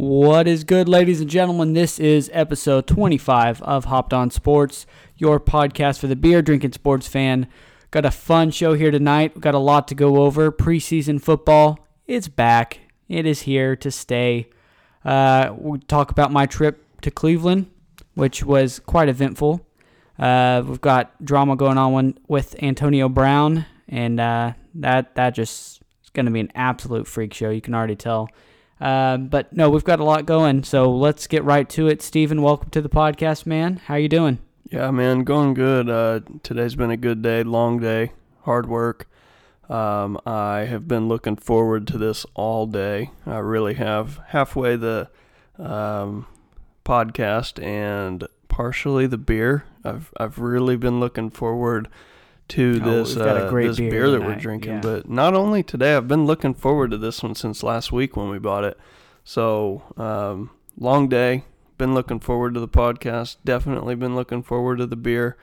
What is good, ladies and gentlemen? This is episode 25 of Hopped On Sports, your podcast for the beer drinking sports fan. Got a fun show here tonight. We've got a lot to go over. Preseason football, it's back. It is here to stay. Uh, we'll talk about my trip to Cleveland, which was quite eventful. Uh, we've got drama going on with Antonio Brown, and uh, that that just is going to be an absolute freak show. You can already tell. Uh, but no, we've got a lot going, so let's get right to it. Steven, welcome to the podcast, man. How you doing? Yeah, man, going good. Uh, today's been a good day, long day, hard work. Um, I have been looking forward to this all day. I really have. Halfway the um, podcast and partially the beer. I've I've really been looking forward to Oh, this we've got a uh, great this beer beer, that we're drinking. yeah. But not only today, I've been looking forward to this one since last week when we bought it. So um, long day. Been looking forward to the podcast. Definitely been looking forward to the beer.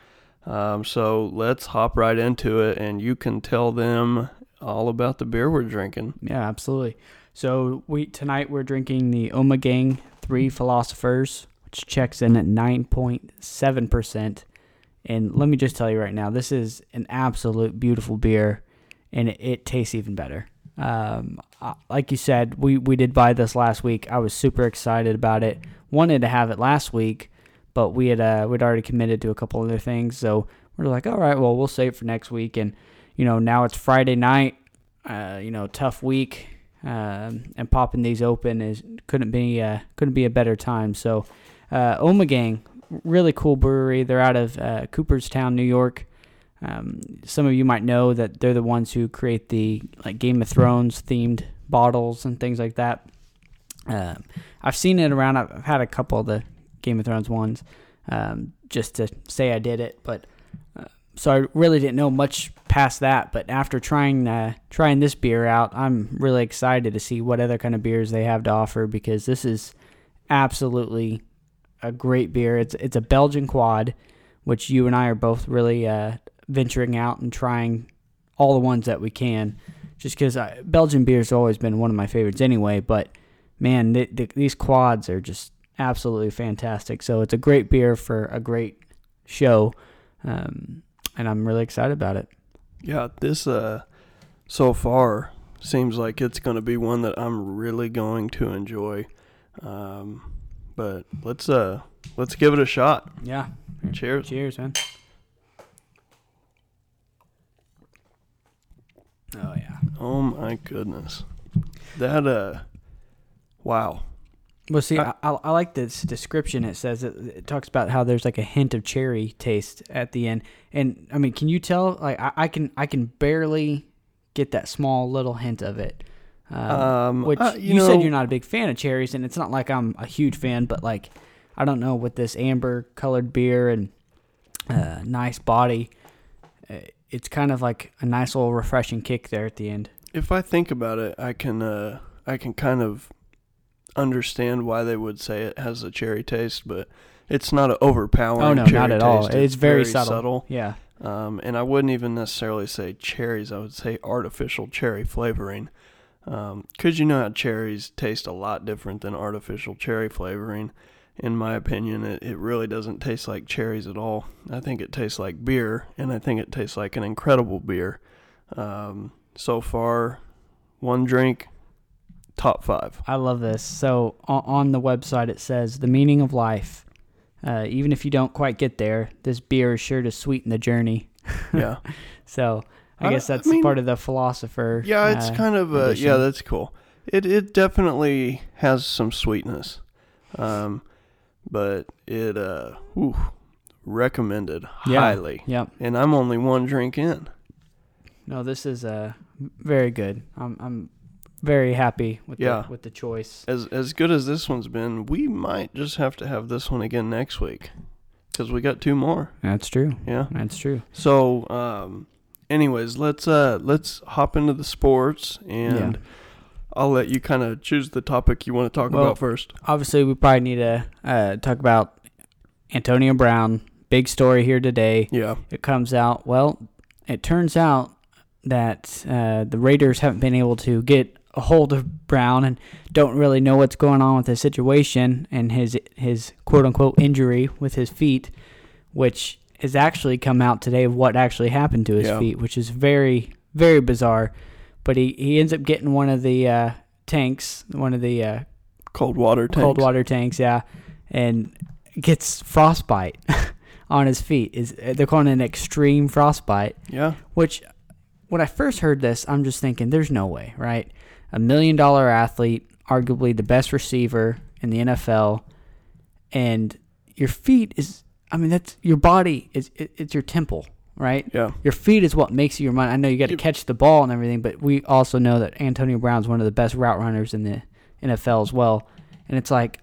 Um, so let's hop right into it, and you can tell them all about the beer we're drinking. Yeah, absolutely. So we tonight we're drinking the Ommegang Three Philosophers, which checks in at nine point seven percent. And let me just tell you right now, this is an absolute beautiful beer, and it, it tastes even better. Um, like you said, we we did buy this last week. I was super excited about it. Wanted to have it last week, but we had uh, we'd already committed to a couple other things, so we're like, all right, well, we'll save it for next week. And you know, now it's Friday night. Uh, you know, tough week, um, and popping these open is couldn't be uh, couldn't be a better time. So, uh, Ommegang, really cool brewery. They're out of uh, Cooperstown, New York. Um, some of you might know that they're the ones who create the like Game of Thrones themed bottles and things like that. Um, I've seen it around. I've had a couple of the Game of Thrones ones, um, just to say I did it. But uh, so I really didn't know much past that. But after trying uh, trying this beer out, I'm really excited to see what other kind of beers they have to offer because this is absolutely a great beer. It's it's a Belgian quad, which you and I are both really uh, venturing out and trying all the ones that we can. Just because Belgian beer's always been one of my favorites anyway. But man, th- th- these quads are just absolutely fantastic. So it's a great beer for a great show, um, and I'm really excited about it. Yeah, this uh, so far seems like it's going to be one that I'm really going to enjoy. Um, but let's uh, let's give it a shot. Yeah. Cheers. Cheers, man. Oh yeah. Oh my goodness, that uh, wow. Well, see, I- I, I, like this description. It says it, it talks about how there's like a hint of cherry taste at the end, and I mean, can you tell? Like, I, I can I can barely get that small little hint of it. Um, Um, which uh, you, you said you're not a big fan of cherries, and it's not like I'm a huge fan, but like, I don't know with this amber colored beer and uh, nice body, uh, it's kind of like a nice little refreshing kick there at the end. If I think about it, I can uh, I can kind of understand why they would say it has a cherry taste, but it's not an overpowering. Oh no, cherry not at all. taste. It's, very, subtle. Yeah. Um, and I wouldn't even necessarily say cherries. I would say artificial cherry flavoring. Because you know how cherries taste a lot different than artificial cherry flavoring. In my opinion, it, it really doesn't taste like cherries at all. I think it tastes like beer, and I think it tastes like an incredible beer. Um, so far, one drink, top five. I love this. So on, on the website it says the meaning of life. Uh, even if you don't quite get there, this beer is sure to sweeten the journey. Yeah. So I I- guess I that's mean- part of the philosopher. Yeah, it's uh, kind of addition. yeah, that's cool. It it definitely has some sweetness, um, but it uh, whew, recommended Yeah. highly. Yep. And I'm only one drink in. No, this is uh very good. I'm I'm very happy with Yeah. the with the choice. As as good as this one's been, we might just have to have this one again next week because we got two more. That's true. Yeah. That's true. So, um, anyways, let's uh let's hop into the sports and. Yeah. I'll let you kind of choose the topic you want to talk Well, about first. Obviously, we probably need to uh, talk about Antonio Brown. Big story here today. Yeah. it comes out. Well, it turns out that uh, the Raiders haven't been able to get a hold of Brown and don't really know what's going on with his situation and his his quote unquote injury with his feet, which has actually come out today of what actually happened to his Yeah. feet, which is very very bizarre. But he, he ends up getting one of the uh, tanks, one of the uh, Cold water tanks. cold water tanks, yeah, and gets frostbite on his feet. Is they're calling it an extreme frostbite? Yeah. Which, when I first heard this, I'm just thinking, there's no way, right? A million dollar athlete, arguably the best receiver in the NFL, and your feet is, I mean, that's your body is, it, it's your temple, right? Yeah. Your feet is what makes you your mind. I know you got to catch the ball and everything, but we also know that Antonio Brown's one of the best route runners in the NFL as well. And it's like,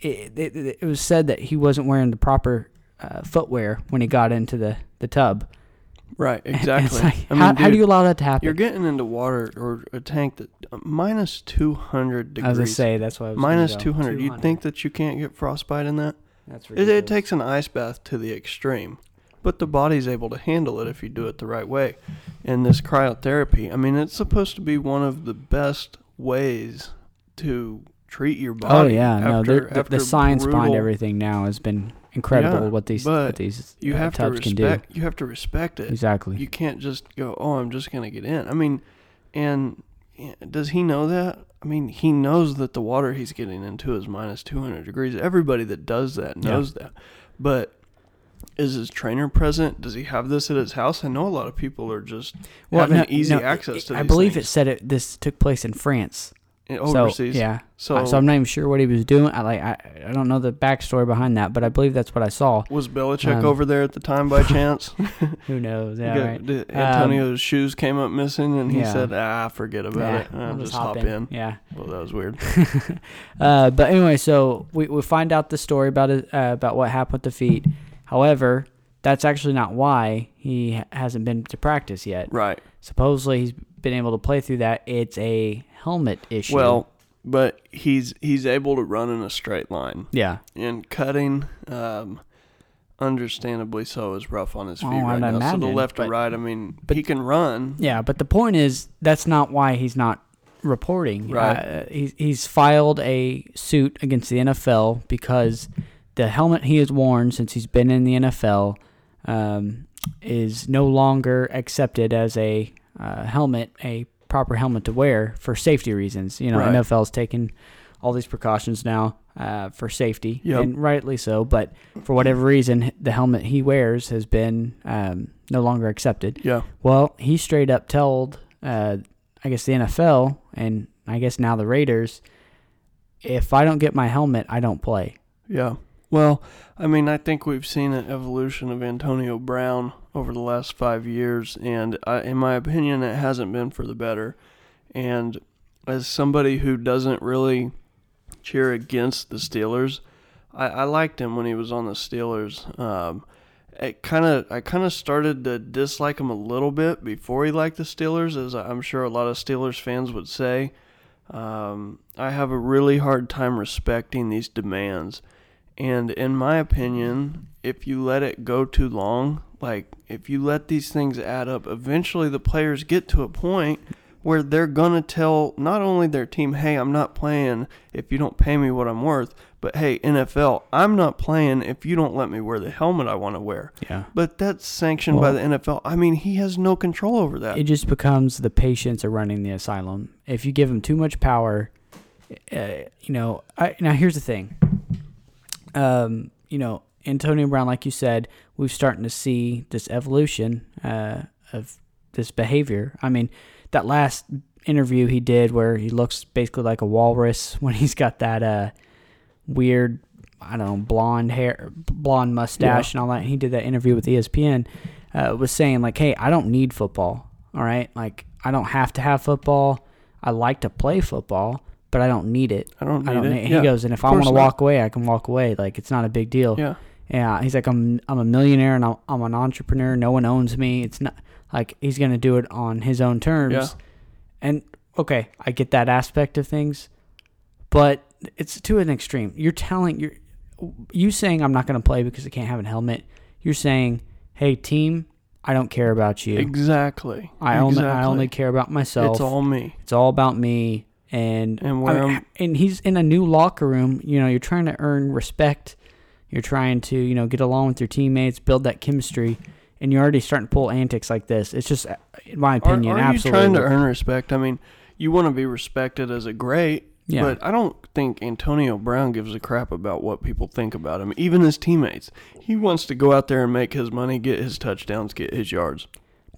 it, it, it was said that he wasn't wearing the proper uh, footwear when he got into the, the tub. Right. Exactly. Like, I mean, how, dude, how do you allow that to happen? You're getting into water or a tank that uh, minus 200 degrees. I was gonna say that's why I was minus go. 200. You'd think that you can't get frostbite in that? That's It, ridiculous. it takes an ice bath to the extreme, but the body's able to handle it if you do it the right way. And this cryotherapy, I mean, it's supposed to be one of the best ways to treat your body. Oh yeah, no, after, they're- the, after the science behind everything now has been incredible. Yeah, what these but what these You uh, have to tubs can do. respect. You have to respect it. Exactly. You can't just go, "Oh, I'm just gonna get in." I mean, and yeah, does he know that? I mean, he knows that the water he's getting into is minus 200 degrees. Everybody that does that Yeah. knows that. But is his trainer present? Does he have this at his house? I know a lot of people are just well, having no- easy no, access it- to. I these believe it said it. This took place in France. In- So, overseas. yeah. So, So, I'm not even sure what he was doing. I like I, I don't know the backstory behind that, but I believe that's what I saw. was Belichick um, over there at the time by chance? Who knows? Yeah, got- right. did Um, Antonio's shoes came up missing, and he yeah. said, "Ah, forget about Yeah, it. I'll, I'll just hop in." Yeah. Well, that was weird. uh, but anyway, so we, we find out the story about it, uh, about what happened with the feet. However, that's actually not why he hasn't been to practice yet. Right. Supposedly he's been able to play through that. It's a helmet issue. Well, but he's he's able to run in a straight line, yeah. and cutting, um, understandably so, is rough on his feet Oh, right I'd now. so the left but- or right, I mean, but- he can run. Yeah, but the point is that's not why he's not reporting. Right. Uh, he's he's filed a suit against the NFL because the helmet he has worn since he's been in the NFL um, is no longer accepted as a uh, helmet, a proper helmet to wear for safety reasons. You know, Right. NFL's taken all these precautions now uh, for safety, Yep. and rightly so. But for whatever reason, the helmet he wears has been um, no longer accepted. Yeah. Well, he straight up told, uh, I guess the NFL and I guess now the Raiders, if I don't get my helmet, I don't play. Yeah. Well, I mean, I think we've seen an evolution of Antonio Brown over the last five years, and I, in my opinion, it hasn't been for the better. And as somebody who doesn't really cheer against the Steelers, I, I liked him when he was on the Steelers. Um, it kind of, I kind of started to dislike him a little bit before he liked the Steelers, as I'm sure a lot of Steelers fans would say. Um, I have a really hard time respecting these demands. And in my opinion, if you let it go too long, like if you let these things add up, eventually the players get to a point where they're going to tell not only their team, hey, I'm not playing if you don't pay me what I'm worth, but hey, NFL, I'm not playing if you don't let me wear the helmet I want to wear. Yeah. But that's sanctioned by the NFL. I mean, he has no control over that. It just becomes the patients are running the asylum. If you give them too much power, uh, you know. I, now here's the thing. Um, you know, Antonio Brown, like you said, we're starting to see this evolution uh, of this behavior. I mean, that last interview he did where he looks basically like a walrus when he's got that uh, weird, I don't know, blonde hair, blonde mustache, and all that. He did that interview with ESPN. Uh, was saying like, hey, I don't need football. All right, like I don't have to have football. I like to play football, but I don't need it. I don't need I don't it. need. Yeah, He goes, and if I want to walk away, I can walk away. Like it's not a big deal. Yeah. Yeah, he's like, I'm I'm a millionaire and I'm, I'm an entrepreneur. No one owns me. It's not like he's gonna do it on his own terms. Yeah. And okay, I get that aspect of things, but it's to an extreme. You're telling you're you saying I'm not gonna play because I can't have a helmet. You're saying, hey team, I don't care about you. Exactly. I only I only care about myself. It's all me. It's all about me. And And where I mean, and he's in a new locker room. You know, you're trying to earn respect. You're trying to you know get along with your teammates, build that chemistry, and you're already starting to pull antics like this. It's just, uh, in my opinion, are you absolutely. trying to earn respect? I mean, you want to be respected as a great, Yeah. but I don't think Antonio Brown gives a crap about what people think about him, even his teammates. He wants to go out there and make his money, get his touchdowns, get his yards.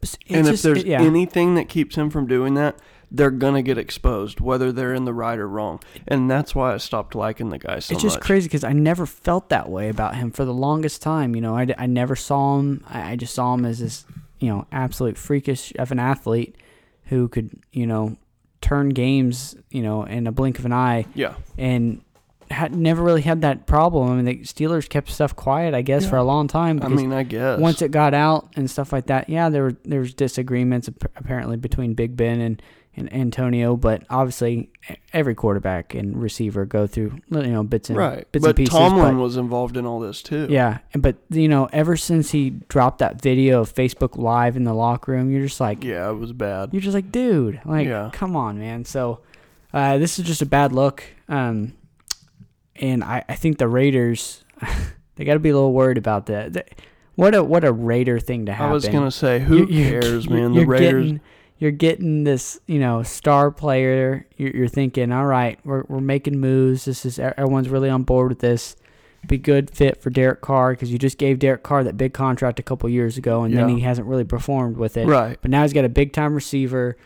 It's and if just- there's yeah. anything that keeps him from doing that, they're gonna get exposed, whether they're in the right or wrong. And that's why I stopped liking the guy so much. it's just much. crazy because I never felt that way about him for the longest time. You know, I, I never saw him. I, I just saw him as this, you know, absolute freakish of an athlete who could, you know, turn games, you know, in a blink of an eye, Yeah, and had never really had that problem. I mean, the Steelers kept stuff quiet, I guess, for a long time. I mean, I guess once it got out and stuff like that, yeah, there were there was disagreements apparently between Big Ben and, and Antonio, but obviously every quarterback and receiver go through you know bits and right. bits but and pieces. Tomlin but, was involved in all this too. yeah, but you know, ever since he dropped that video of Facebook Live in the locker room, you're just like, yeah, it was bad. you're just like, dude, like, Yeah. come on, man. So, uh, this is just a bad look. Um, and I, I think the Raiders, they got to be a little worried about that. Th- What a what a Raider thing to happen. I was gonna say, who You- you're- cares, you're- man? You're the Raiders. Getting, you're getting this, you know, star player. You're, you're thinking, all right, we're we're making moves. This is everyone's really on board with this. Be good fit for Derek Carr because you just gave Derek Carr that big contract a couple years ago, and then he hasn't really performed with it. right. But now he's got a big time receiver,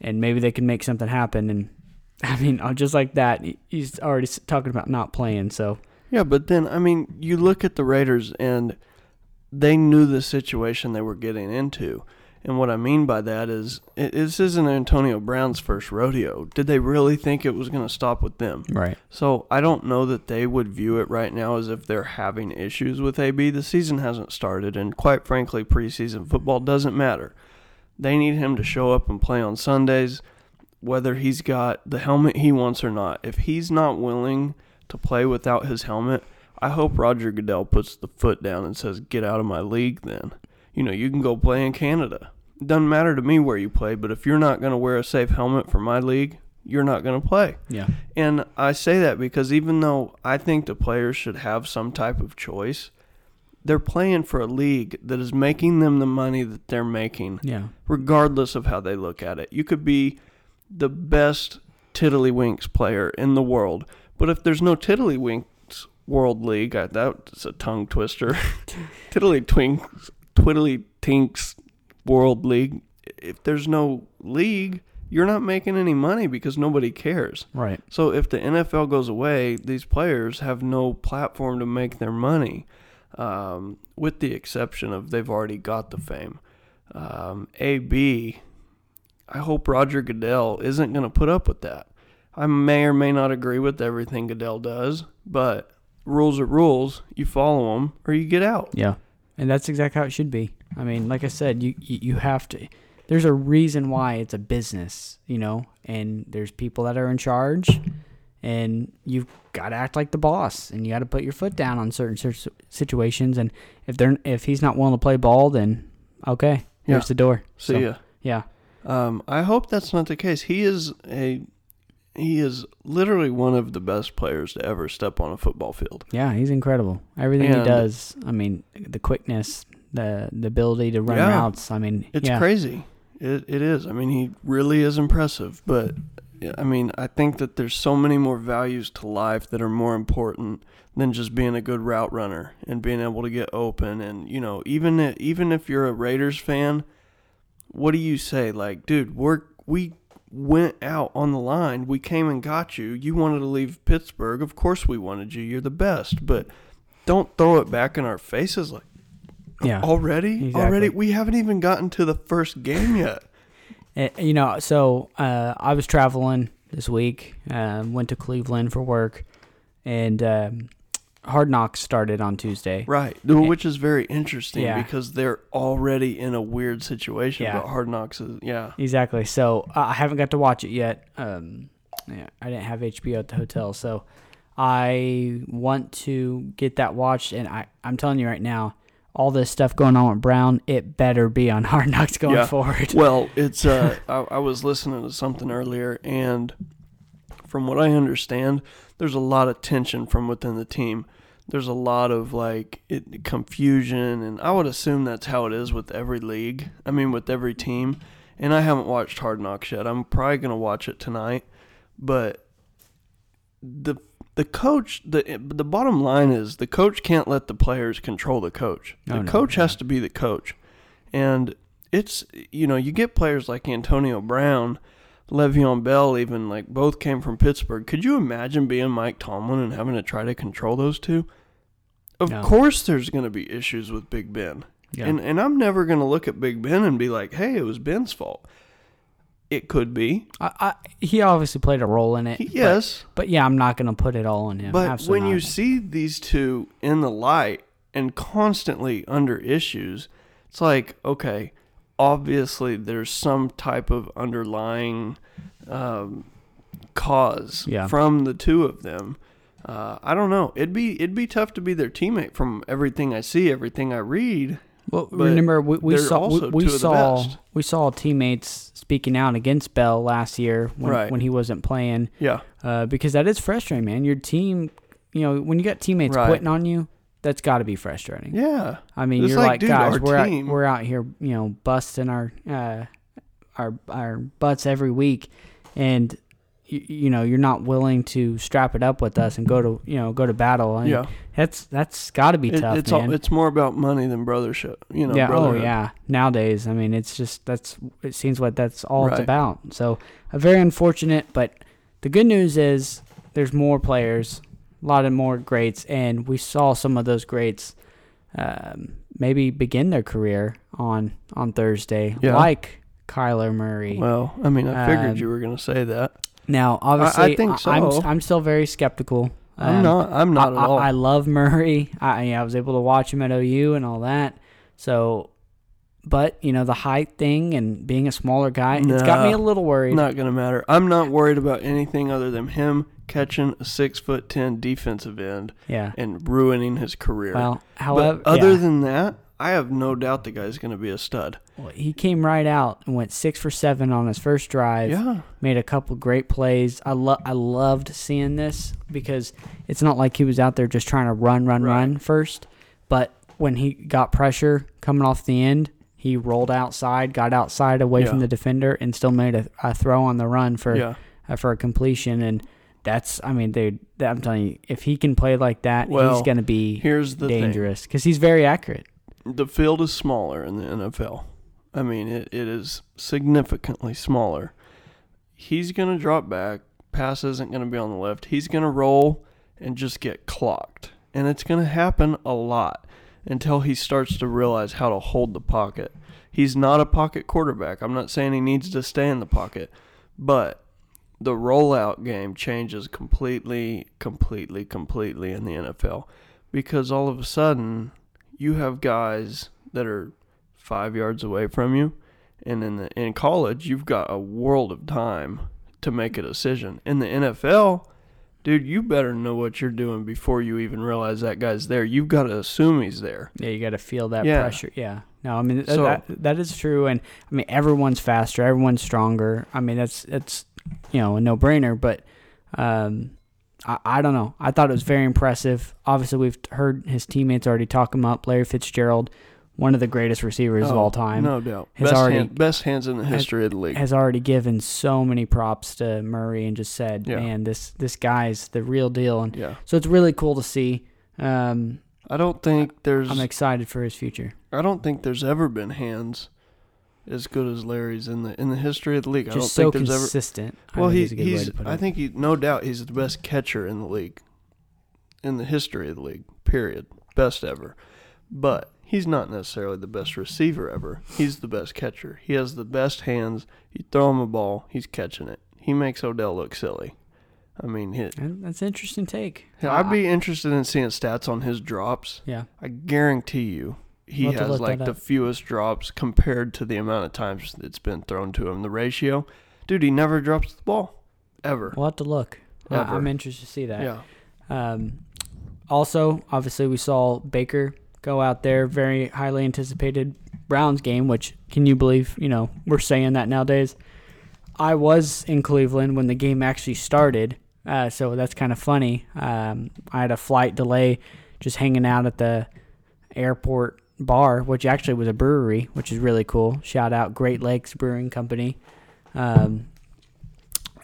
and maybe they can make something happen. And I mean, uh, just like that, he's already talking about not playing. So Yeah, but then I mean, you look at the Raiders and they knew the situation they were getting into. And what I mean by that is, it, this isn't Antonio Brown's first rodeo. Did they really think it was going to stop with them? right, So I don't know that they would view it right now as if they're having issues with AB. The season hasn't started, and quite frankly, preseason football doesn't matter. They need him to show up and play on Sundays, whether he's got the helmet he wants or not. If he's not willing to play without his helmet, I hope Roger Goodell puts the foot down and says, "Get out of my league." Then, you know, you can go play in Canada. It doesn't matter to me where you play, but if you're not going to wear a safe helmet for my league, you're not going to play. yeah, And I say that because even though I think the players should have some type of choice, they're playing for a league that is making them the money that they're making, yeah, regardless of how they look at it. You could be the best tiddlywinks player in the world, but if there's no tiddlywinks world league, I, that's a tongue twister. tiddly twinks, twiddly tinks world league. If there's no league, you're not making any money because nobody cares. right, So if the NFL goes away, these players have no platform to make their money, um, with the exception of they've already got the fame. Um, AB, I hope Roger Goodell isn't going to put up with that. I may or may not agree with everything Goodell does, but rules are rules. You follow them or you get out. yeah. And that's exactly how it should be. I mean, like I said, you you, have to. There's a reason why it's a business, you know, and there's people that are in charge, and you've got to act like the boss, and you got to put your foot down on certain situations. And if they're if he's not willing to play ball, then okay, Yeah. here's the door. See So, ya. Yeah, Um, I hope that's not the case. He is a he is literally one of the best players to ever step on a football field. yeah, he's incredible. Everything he does. I mean, the quickness, the the ability to run Yeah. routes. I mean, It's yeah. crazy. It it is. I mean, he really is impressive. But I mean, I think that there's so many more values to life that are more important than just being a good route runner and being able to get open. And you know, even i- even if you're a Raiders fan, what do you say? Like, dude, we're we went out on the line. We came and got you. You wanted to leave Pittsburgh. Of course, we wanted you. You're the best. But don't throw it back in our faces like Yeah. already. Exactly. Already, we haven't even gotten to the first game yet. You know, so uh, I was traveling this week. Um, went to Cleveland for work, and um, Hard Knocks started on Tuesday. Right, which is very interesting Yeah. because they're already in a weird situation. Yeah. But Hard Knocks is yeah. Exactly. So uh, I haven't got to watch it yet. Um, yeah, I didn't have HBO at the hotel, so I want to get that watched. And I, I'm telling you right now, all this stuff going on with Brown, it better be on Hard Knocks going Yeah. forward. Well, it's uh, I, I was listening to something earlier, and from what I understand, there's a lot of tension from within the team. There's a lot of like it, confusion, and I would assume that's how it is with every league. I mean, with every team. And I haven't watched Hard Knocks yet. I'm probably gonna watch it tonight, but the the coach the the bottom line is the coach can't let the players control the coach. The Oh, no, coach yeah. has to be the coach, and it's you know you get players like Antonio Brown, Le'Veon Bell, even like both came from Pittsburgh. Could you imagine being Mike Tomlin and having to try to control those two? Of No. course, there's going to be issues with Big Ben, Yeah. and and I'm never going to look at Big Ben and be like, hey, it was Ben's fault. It could be, I, I, he obviously played a role in it. He- but- yes, But, yeah, I'm not going to put it all on him. But Absolutely when you see these two in the light and constantly under issues, it's like, okay, obviously there's some type of underlying um, cause Yeah. from the two of them. Uh, I don't know. It'd be it'd be tough to be their teammate from everything I see, everything I read. Well, remember we, we saw we, we saw we saw teammates speaking out against Bell last year when Right. when he wasn't playing Yeah, uh, because that is frustrating, man. Your team, you know, when you got teammates Right. quitting on you, that's got to be frustrating. yeah, I mean, It's you're like, like, dude, guys, we're out, we're out here, you know, busting our uh, our our butts every week, and you, you know you're not willing to strap it up with us and go to you know go to battle. And yeah. that's that's got to be It- tough, it's man. all, it's more about money than brothership. You know, yeah. Oh yeah. Nowadays, I mean, it's just that's it seems what that's all it's about. So, a very unfortunate, but the good news is there's more players, a lot of more greats, and we saw some of those greats um, maybe begin their career on on Thursday, Yeah. like Kyler Murray. Well, I mean, I figured Um, you were going to say that. now, obviously, think I'm so. I'm still very skeptical. I'm Um, not. I'm not I, at all. I, I love Murray. I, I was able to watch him at OU and all that. So, but you know the height thing and being a smaller guy, it's got me a little worried. not going to matter. I'm not worried about anything other than him catching a six foot ten defensive end Yeah. and ruining his career. Well, however, but other yeah. than that, I have no doubt the guy's going to be a stud. Well, he came right out and went six for seven on his first drive. Yeah, Made a couple great plays. I love I loved seeing this because it's not like he was out there just trying to run, run, Right. run first. But when he got pressure coming off the end, he rolled outside, got outside away from the defender, and still made a, a throw on the run for yeah. uh, for a completion. And that's, I mean, dude, that, I'm telling you, if he can play like that, Well, he's going to be Here's the dangerous because he's very accurate. the field is smaller in the NFL. I mean, it, it is significantly smaller. He's going to drop back. Pass isn't going to be on the left. He's going to roll and just get clocked. And it's going to happen a lot until he starts to realize how to hold the pocket. He's not a pocket quarterback. I'm not saying he needs to stay in the pocket, but the rollout game changes completely, completely, completely in the NFL because all of a sudden you have guys that are five yards away from you, and in the in college you've got a world of time to make a decision. In the NFL, dude, you better know what you're doing before you even realize that guy's there. You've got to assume he's there. Yeah, you got to feel that Yeah. pressure. Yeah. No, I mean So- that that is true, and I mean everyone's faster, everyone's stronger. I mean that's that's you know a no brainer, but um, I I don't know. I thought it was very impressive. Obviously, we've heard his teammates already talk him up. Larry Fitzgerald, one of the greatest receivers of Oh, all time, no doubt. Has Best, already- hand, best hands in the history of the league. has already given so many props to Murray and just said, Yeah. "Man, this this guy's the real deal." And yeah, so it's really cool to see. Um, I don't think there's. I'm excited for his future. I don't think there's ever been hands as good as Larry's in the in the history of the league. I Just don't so think there's ever. consistent. I Well, think he, a good way he's. I think he, no doubt, he's the best catcher in the league, in the history of the league. Period. Best ever. But he's not necessarily the best receiver ever. He's the best catcher. He has the best hands. You throw him a ball, he's catching it. He makes Odell look silly. I mean, And That's an interesting take. I'd uh, be interested in seeing stats on his drops. Yeah. I guarantee you, he has like the fewest drops compared to the amount of times it's been thrown to him. The ratio, dude, he never drops the ball, ever. We'll have to look. Ever. I'm interested to see that. Yeah, Um, also, obviously, we saw Baker go out there, very highly anticipated Browns game. Which can you believe? You know, we're saying that nowadays. I was in Cleveland when the game actually started, uh, so that's kind of funny. Um, I had a flight delay, just hanging out at the airport bar, which actually was a brewery, which is really cool. Shout out Great Lakes Brewing Company. Um,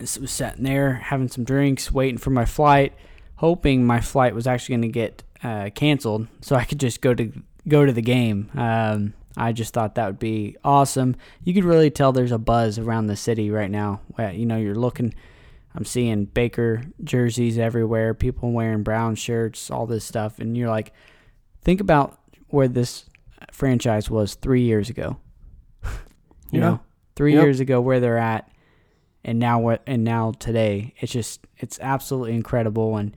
s- was sitting there having some drinks, waiting for my flight, hoping my flight was actually going to get uh, canceled, so I could just go to go to the game. Um, I just thought that would be awesome. You could really tell there's a buzz around the city right now. You know, you're looking. I'm seeing Baker jerseys everywhere, people wearing brown shirts, all this stuff, and you're like, think about where this franchise was three years ago. you Yeah. know, three Yep. years ago where they're at, and now what? And now today, it's just it's absolutely incredible. And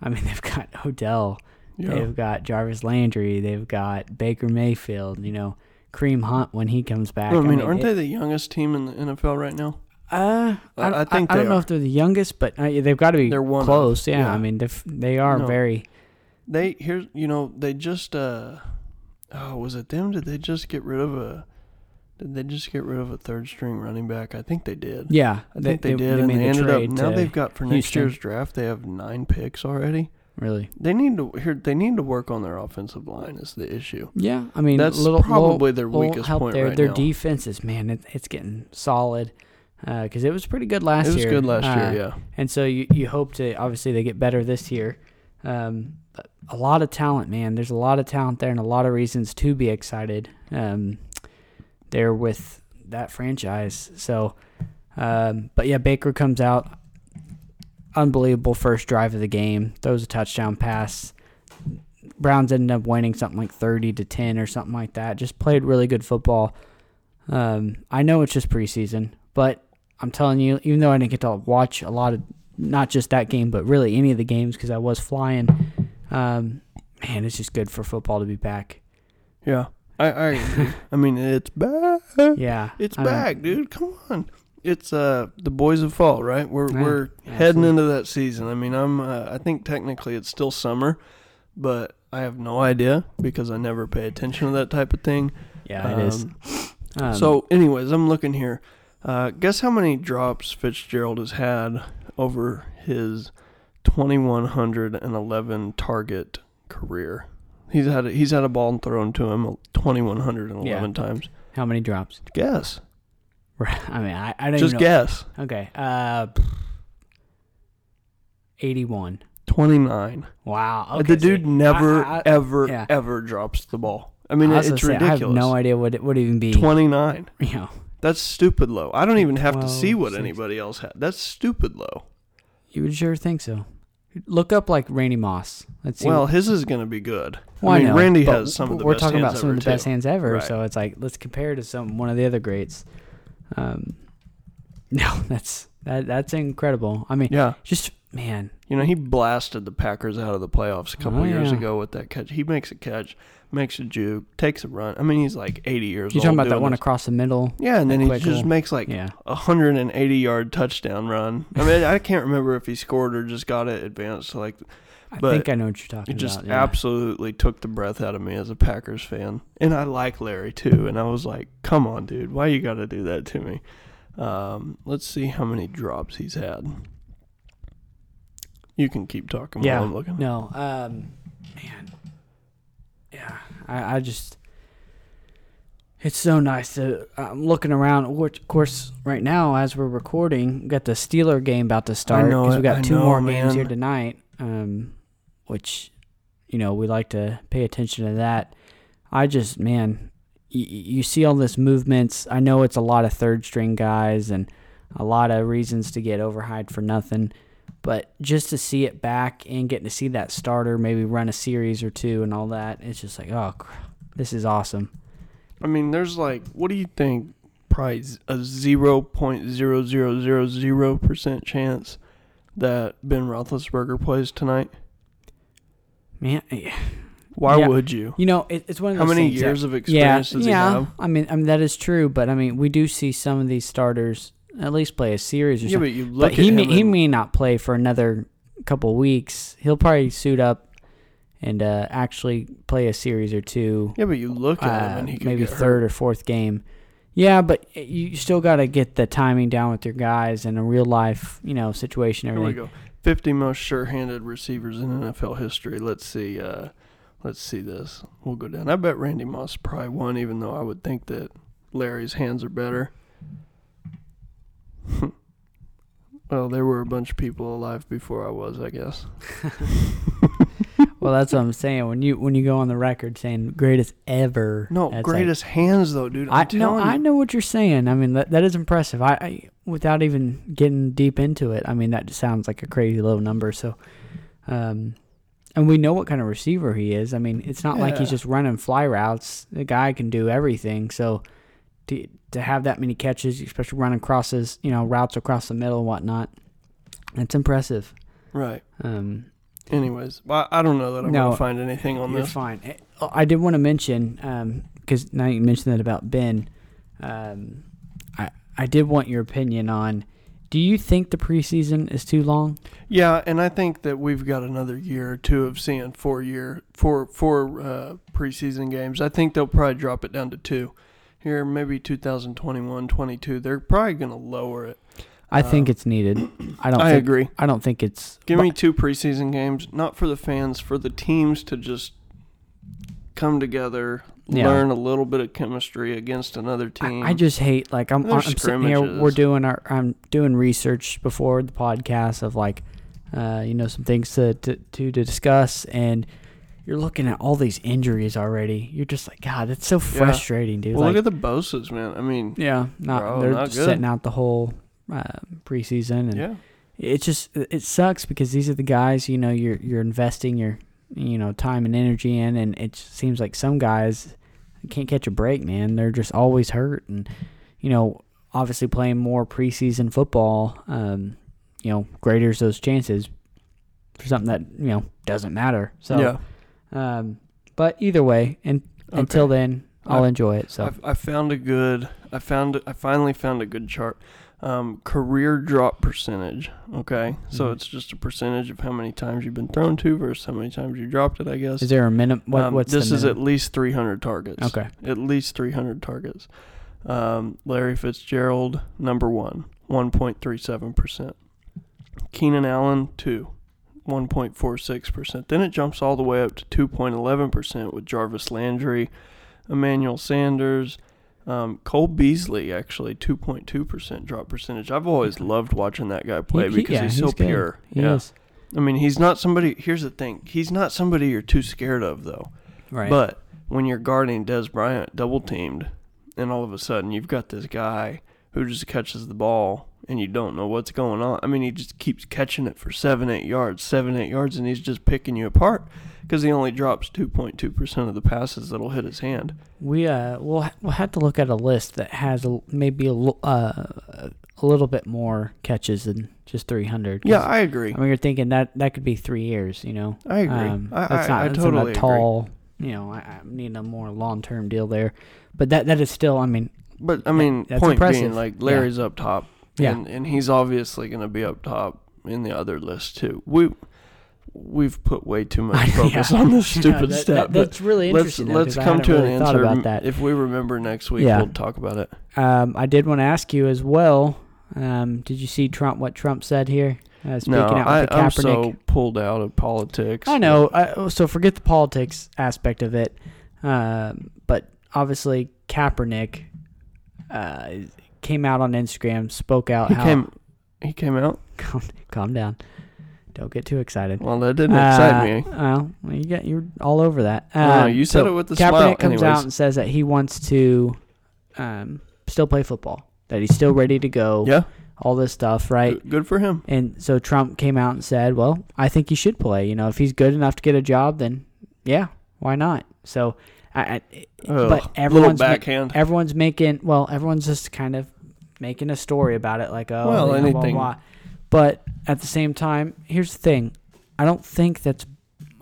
I mean, they've got Odell, Yeah. they've got Jarvis Landry, they've got Baker Mayfield. You know, Kareem Hunt when he comes back. I mean, aren't it- they the youngest team in the NFL right now? Uh, I, I- I I think I, don't they know if they're the youngest, but uh, they've got to be They're one close. yeah, yeah. I mean, they are No. very. They here's you know they just uh oh was it them? Did they just get rid of a? Did they just get rid of a third string running back? I think they did. Yeah, I think they, did, and they the ended up. Now they've got for next Houston. year's draft. They have nine picks already. really. They need to here. They need to work on their offensive line. Is the issue? Yeah, I mean, That's little, probably little- their weakest help point there. right Their now. defenses, man, it, it's getting solid because it was pretty good last year. it was year. good last Uh, year. Yeah. and so you you hope to obviously they get better this year. Um, a lot of talent, man. There's a lot of talent there, and a lot of reasons to be excited. Um, there with that franchise. So, um, but yeah, Baker comes out, unbelievable first drive of the game, throws a touchdown pass. Browns ended up winning something like thirty to ten or something like that. Just played really good football. Um, I know it's just preseason, but I'm telling you, even though I didn't get to watch a lot of not just that game, but really any of the games because I was flying. Um, man, it's just good for football to be back. Yeah. I I. I mean it's back. Yeah, It's I know. back, dude. Come on. It's uh the boys of fall, right? We're Yeah, we're heading into that season. I mean, I'm uh, I think technically it's still summer, but I have no idea because I never pay attention to that type of thing. Yeah, it is. Um, Um, so, anyways, I'm looking here. Uh, guess how many drops Fitzgerald has had over his 2111 target career? He's had a, he's had a ball thrown to him 2111 Yeah. times. how many drops? Guess. I mean, I, I don't Just even know. guess. Okay, uh, eighty-one. 29. Wow. Okay, the dude never, I- I- ever, yeah. ever drops the ball. I mean, I was it's gonna say, ridiculous. I have no idea what it would even be. 29. You know, That's stupid low. I don't even have to see what anybody else had. That's stupid low. you would sure think so. Look up like Randy Moss. Let's see. Well, his is going to be good. Well, I mean, know, Randy has some of the We're best talking hands about some of ever, the best too. hands ever, Right. so it's like let's compare to some one of the other greats. Um, no, that's that that's incredible. I mean, Yeah. just man, You know, he blasted the Packers out of the playoffs a couple Oh, years yeah. ago with that catch. He makes a catch, makes a juke, takes a run. I mean, he's like 80 years old. you talking about that one this. across the middle? Yeah, and then he just makes like Yeah, a 180 yard touchdown run. I mean, I can't remember if he scored or just got it advanced. So like, I But think I know what you're talking about. it just about. yeah. absolutely took the breath out of me as a Packers fan. And I like Larry too. And I was like, come on, dude, why you got to do that to me? Um, let's see how many drops he's had. You can keep talking Yeah, while I'm looking. No, um, man, yeah, I, I just, it's so nice to. I'm looking around. Which, of course, right now as we're recording, we got the Steeler game about to start because we got I two know, more games here tonight. Um, which, you know, we like to pay attention to that. I just, man, you see all this movements. I know it's a lot of third string guys and a lot of reasons to get overhyped for nothing. But just to see it back and getting to see that starter maybe run a series or two and all that, it's just like, oh, this is awesome. I mean, there's like, what do you think? Probably a 0.0000% chance that Ben Roethlisberger plays tonight. Man, eh, Why Yeah. would you? you know, it, it's one of How those many things that- years of yeah, experience does yeah. he have? I mean, I mean that is true, but I mean, we do see some of these starters at least play a series or Yeah, something. but you look But he may, he may not play for another couple weeks. He'll probably suit up and uh, actually play a series or two. Yeah, but you look at him uh, and he could maybe third hurt. or fourth game. Yeah, but you still got to get the timing down with your guys in a real life, you know, situation. Here we go. 50 most sure-handed receivers in NFL history. Let's see. Uh, let's see this. We'll go down. I bet Randy Moss probably won, even though I would think that Larry's hands are better. well, there were a bunch of people alive before I was, I guess. Well, that's what I'm saying. When you when you go on the record saying greatest ever, No, that's like- greatest hands though, dude. I'm I you. I know what you're saying. I mean, that that is impressive. I, I without even getting deep into it, I mean, that just sounds like a crazy low number. So, um, and we know what kind of receiver he is. I mean, it's not like he's just running fly routes. The guy can do everything. So, to to have that many catches, especially running crosses, you know, routes across the middle and whatnot, it's impressive. Right. Um, Anyways, well, I don't know that I'm No, gonna find anything on You're this. fine. Eh, oh, I did want to mention because now you mentioned that about Ben. Um, I I did want your opinion on. Do you think the preseason is too long? Yeah, and I think that we've got another year or two of seeing four year four four uh, preseason games. I think they'll probably drop it down to two. Here, maybe 2021, 22. They're probably going to lower it. I think Um, it's needed. I don't. I think, agree. I don't think it's. Give me two preseason games, not for the fans, for the teams to just come together, Yeah. learn a little bit of chemistry against another team. I just hate like I'm, I'm sitting here. We're doing our. I'm doing research before the podcast of like, uh, you know, some things to to, to discuss, and you're looking at all these injuries already. You're just like, God, it's so frustrating, dude. well, like, look at the Boses, man. I mean, Yeah, not Bro, they're not setting out the whole uh, preseason, and yeah. it just it sucks because these are the guys you know you're you're investing your you know time and energy in, and it seems like some guys can't catch a break, man. They're just always hurt, and you know obviously playing more preseason football, um, you know, greaters those chances for something that you know doesn't matter. So, yeah. Um, but either way, and until then, I'll I- enjoy it. So. I've, I found a good. I found. I finally found a good chart. Um, career drop percentage. Okay, so Mhm. it's just a percentage of how many times you've been thrown to versus how many times you dropped it. I guess. Is there a minimum? What, Um, what's this is at least 300 targets. Okay. At least 300 targets. Um, Larry Fitzgerald, number one, 1.37 percent. Keenan Allen, two. 1.46%. Then it jumps all the way up to 2.11% with Jarvis Landry, Emmanuel Sanders, um, Cole Beasley, actually, 2.2% drop percentage. I've always loved watching that guy play He- because yeah, he's so good. pure. He yeah. is. I mean, he's not somebody, here's the thing, he's not somebody you're too scared of, though. Right. But when you're guarding Dez Bryant double teamed, and all of a sudden you've got this guy who just catches the ball and you don't know what's going on. I mean, he just keeps catching it for seven, eight yards, seven, eight yards, and he's just picking you apart because he only drops 2.2% of the passes that'll hit his hand. we uh we'll ha- we'll have to look at a list that has a, maybe a l- uh, a little bit more catches than just 300. Yeah, I agree. I mean, you're thinking that that could be three years. You know. I agree. Um, I, that's I, not I that's totally not a agree. tall. You know, I, I need a more long term deal there. But that that is still. I mean, But I mean, That's point impressive. being, like Yeah. Larry's up top, Yeah. and and he's obviously going to be up top in the other list too. We we've put way too much focus Yeah. on this Yeah, stupid that- step. that- that's really let's interesting. though, let's 'cause I come to really an answer. about that. If we remember next week, Yeah. we'll talk about it. Um, I did want to ask you as well. Um, did you see Trump? What Trump said here? Uh, speaking No, out I, with the I'm so pulled out of politics. I know. I, so forget the politics aspect of it. Um, but obviously Kaepernick uh, came out on Instagram, spoke out He how. came. He came out. calm, calm down. Don't get too excited. Well, that didn't excite me. Uh, well, you got you're all over that. I know, Um, you said so it with a Kaepernick smile. comes Anyways. out and says that he wants to um, still play football. That he's still ready to go. Yeah, All this stuff, right? Good for him. And so Trump came out and said, "Well, I think he should play. You know, if he's good enough to get a job, then yeah, why not?" So, I, I Ugh, but everyone's ma- everyone's making well, everyone's just kind of making a story about it, like oh, Well, you know, blah, blah. But at the same time, here's the thing: I don't think that's.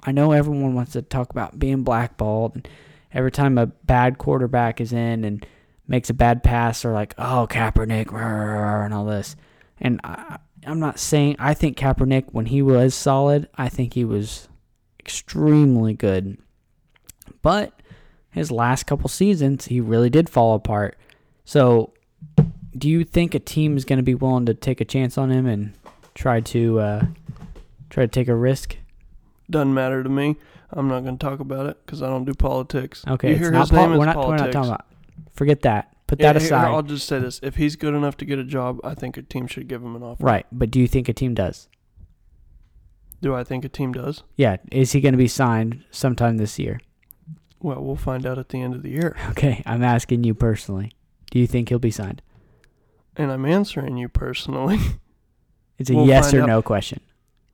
I know everyone wants to talk about being blackballed, and every time a bad quarterback is in and makes a bad pass, they're like, "Oh, Kaepernick," rah, and all this. And I, I'm not saying I think Kaepernick when he was solid, I think he was extremely good. But his last couple seasons, he really did fall apart. So, do you think a team is going to be willing to take a chance on him and try to uh, try to take a risk? Doesn't matter to me. I'm not going to talk about it because I don't do politics. Okay, you it's hear not his name, pol- we're not we're not talking about. Forget that. Put Yeah, that here, aside. I'll just say this: if he's good enough to get a job, I think a team should give him an offer. Right, but do you think a team does? Do I think a team does? Yeah, is he going to be signed sometime this year? Well, we'll find out at the end of the year. Okay, I'm asking you personally. Do you think he'll be signed? And I'm answering you personally. It's a We'll yes or out. no question.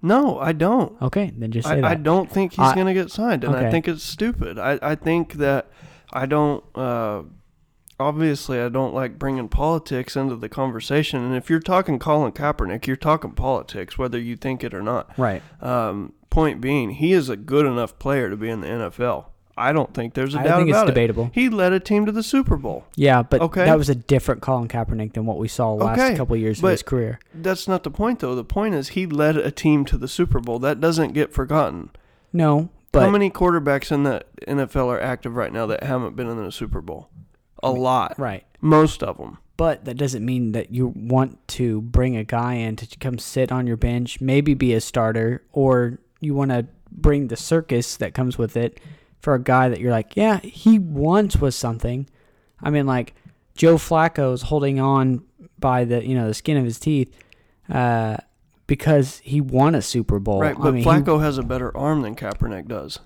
no, I don't. Okay, then just say I, that. I don't think he's going to get signed, and Okay. I think it's stupid. I, I think that I don't. Uh, obviously, I don't like bringing politics into the conversation. And if you're talking Colin Kaepernick, you're talking politics, whether you think it or not. right. Um, point being, he is a good enough player to be in the NFL. I don't think there's a I doubt think it's about it. debatable. He led a team to the Super Bowl. Yeah, but Okay. that was a different Colin Kaepernick than what we saw last Okay, couple of years of but- his career. That's not the point, though. The point is he led a team to the Super Bowl. That doesn't get forgotten. No, but How many quarterbacks in the NFL are active right now that haven't been in the Super Bowl? A lot. right. Most of them. But that doesn't mean that you want to bring a guy in to come sit on your bench, maybe be a starter, or you want to bring the circus that comes with it for a guy that you're like, yeah, he once was something. I mean, like Joe Flacco's holding on by the you know the skin of his teeth uh, because he won a Super Bowl. right, I but mean, he- Flacco has a better arm than Kaepernick does.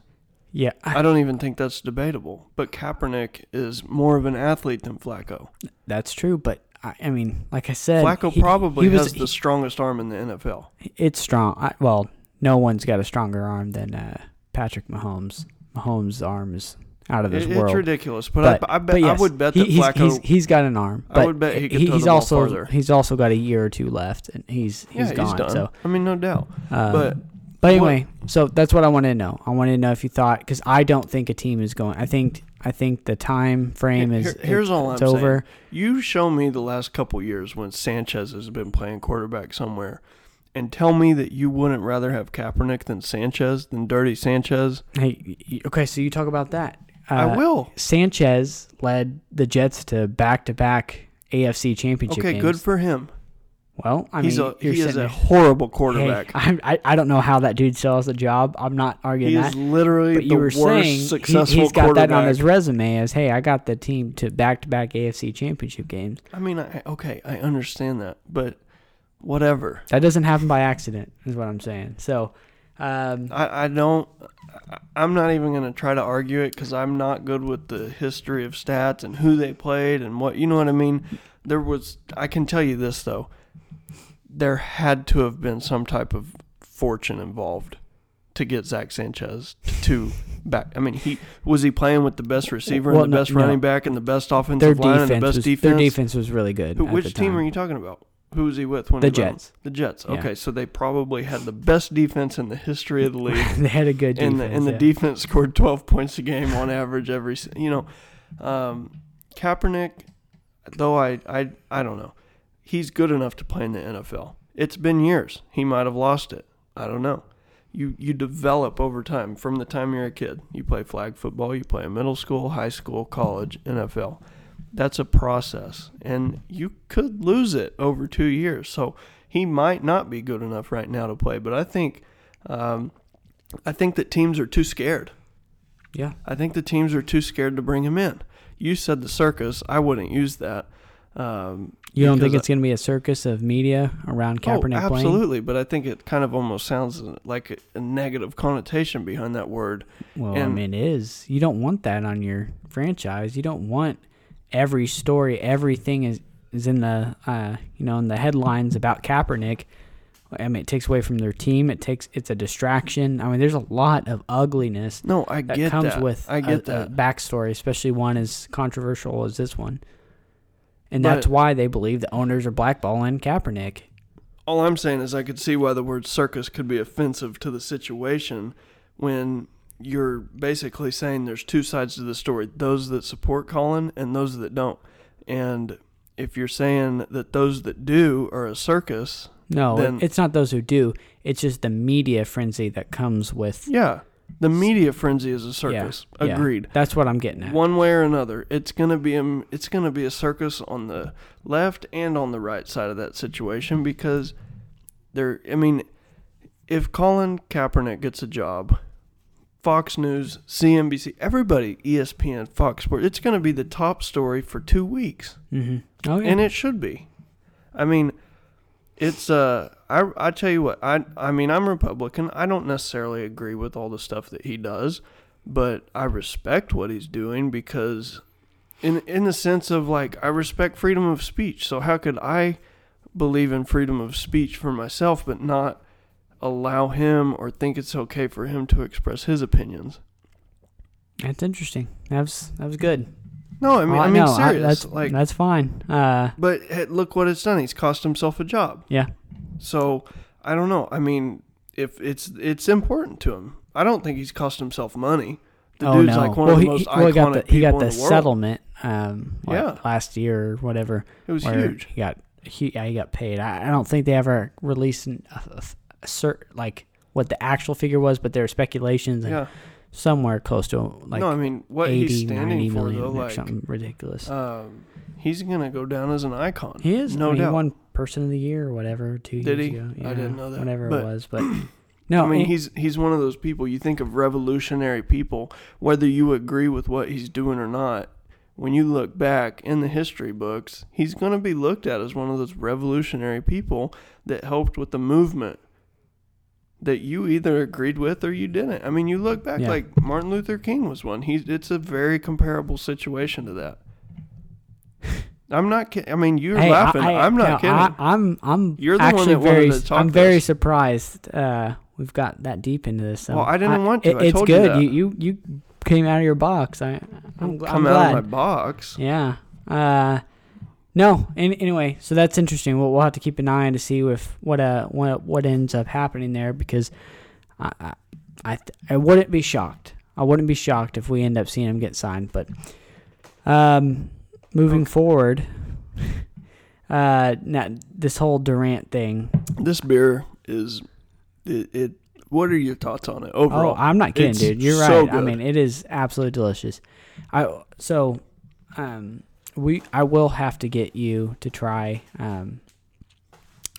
yeah, I- I don't even think that's debatable. But Kaepernick is more of an athlete than Flacco. that's true. But I, I mean, like I said, Flacco he- probably he was- has the strongest arm in the NFL. It's strong. I, well, no one's got a stronger arm than uh, Patrick Mahomes. Mahomes' arm is out of this It- world. it's ridiculous, but, I, I bet but yes, I would bet he- that he's, Flacco. he's, he's got an arm. I But would bet he could he- throw he's also farther. he's also got a year or two left, and he's yeah, he's gone. done. So, I mean, no doubt. um, but but anyway, so that's what I wanted to know. I wanted to know if you thought because I don't think a team is going. I think I think the time frame is Here- here's it- all I'm it's over. You show me the last couple years when Sanchez has been playing quarterback somewhere, and tell me that you wouldn't rather have Kaepernick than Sanchez than Dirty Sanchez. Hey, okay, so you talk about that. Uh, I will. Sanchez led the Jets to back-to-back AFC Championship Okay, games. good for him. Well, I He's mean, a he is a horrible Hey, quarterback. I, I I don't know how that dude sells has a job. I'm not arguing he that. is literally But the you were worst saying he, successful he's got quarterback. that on his resume as, hey, I got the team to back-to-back AFC Championship games. I mean, I, okay, I understand that, but whatever. That doesn't happen by accident, is what I'm saying. So, um, I, I don't. I- I'm not even going to try to argue it because I'm not good with the history of stats and who they played and what. You know what I mean? There was. I can tell you this though. There had to have been some type of fortune involved to get Zach Sanchez to back. I mean, he was he playing with the best receiver Well, and the no- best no. running back and the best offensive their line and the defense best was defense. their defense was really good. Who, at which the team time. are you talking about? Who was he with when The he? Jets. The Jets. Yeah. Okay, so they probably had the best defense in the history of the league they had a good defense. and the and the defense scored 12 points a game on average every you know um, Kaepernick though I, I I don't know he's good enough to play in the NFL it's been years he might have lost it I don't know you you develop over time from the time you're a kid you play flag football you play in middle school high school college NFL that's a process and you could lose it over 2 years so he might not be good enough right now to play but I think um, I think that teams are too scared. yeah. I think the teams are too scared to bring him in. You said the circus. I wouldn't use that. Um, You don't think it's going to be a circus of media around Kaepernick oh, playing? absolutely, but I think it kind of almost sounds like a, a negative connotation behind that word. Well, I mean, it is. You don't want that on your franchise. You don't want every story, everything is is in the uh, you know in the headlines about Kaepernick. I mean, it takes away from their team. It takes it's a distraction. I mean, there's a lot of ugliness No, I that get comes that. with I get a, a that. backstory, especially one as controversial as this one. And But- that's why they believe the owners are blackballing Kaepernick. All I'm saying is I could see why the word circus could be offensive to the situation when you're basically saying there's two sides to the story those that support Colin and those that don't. And if you're saying that those that do are a circus, No, Then- it's not those who do. It's just the media frenzy that comes with yeah. The media frenzy is a circus. yeah. Agreed. That's what I'm getting at. One way or another, it's gonna be a it's gonna be a circus on the left and on the right side of that situation because there. I mean, if Colin Kaepernick gets a job, Fox News, CNBC, everybody, ESPN, Fox Sports, it's gonna be the top story for two weeks, hmm Oh yeah. and it should be. I mean, it's uh, I I tell you what, I I mean, I'm Republican. I don't necessarily agree with all the stuff that he does, but I respect what he's doing because, in in the sense of like, I respect freedom of speech. So how could I believe in freedom of speech for myself, but not allow him or think it's okay for him to express his opinions? That's interesting. That was that was good. No, I mean, Well, I mean, no, serious. that's like, that's fine. Uh, but hey, look what it's done. He's cost himself a job. yeah. So I don't know. I mean, if it's it's important to him, I don't think he's cost himself money. The oh dude's no. like one well, of the he, most he, well, he got the he got the the settlement. Um, Yeah. last year or whatever. It was huge. He got he yeah, he got paid. I, I don't think they ever released an, a, a, a cert like what the actual figure was, but there were speculations and Yeah. somewhere close to like no, I mean what 80, he's standing for million though, like something ridiculous. um, he's gonna go down as an icon. he is. no I mean, doubt. He won Person of the Year or whatever two Did years he? ago. I didn't know that. Whatever But- it was, but no. I mean, it- he's he's one of those people. You think of revolutionary people, whether you agree with what he's doing or not. When you look back in the history books, he's going to be looked at as one of those revolutionary people that helped with the movement that you either agreed with or you didn't. I mean, you look back Yeah. like Martin Luther King was one. He's it's a very comparable situation to that. I'm not kidding. I mean, you're Hey, laughing. I, I, am not no, kidding. I, I'm I'm You're the one actually that wanted very to talk I'm very this. surprised. Uh, we've got that deep into this. So Well, I didn't want to. It, I it's you good. that. You, you you came out of your box. I I'm, gl- come I'm out glad. of my box. Yeah. Uh, no. An anyway, so that's interesting. We'll, we'll have to keep an eye on to see if what uh what what ends up happening there because I I I, th- I wouldn't be shocked. I wouldn't be shocked if we end up seeing him get signed. But um, moving forward, uh, now this whole Durant thing. This beer is it. it what are your thoughts on it overall? Oh? I'm not kidding, It's dude. You're so right. I mean, it is absolutely delicious. I so um we I will have to get you to try um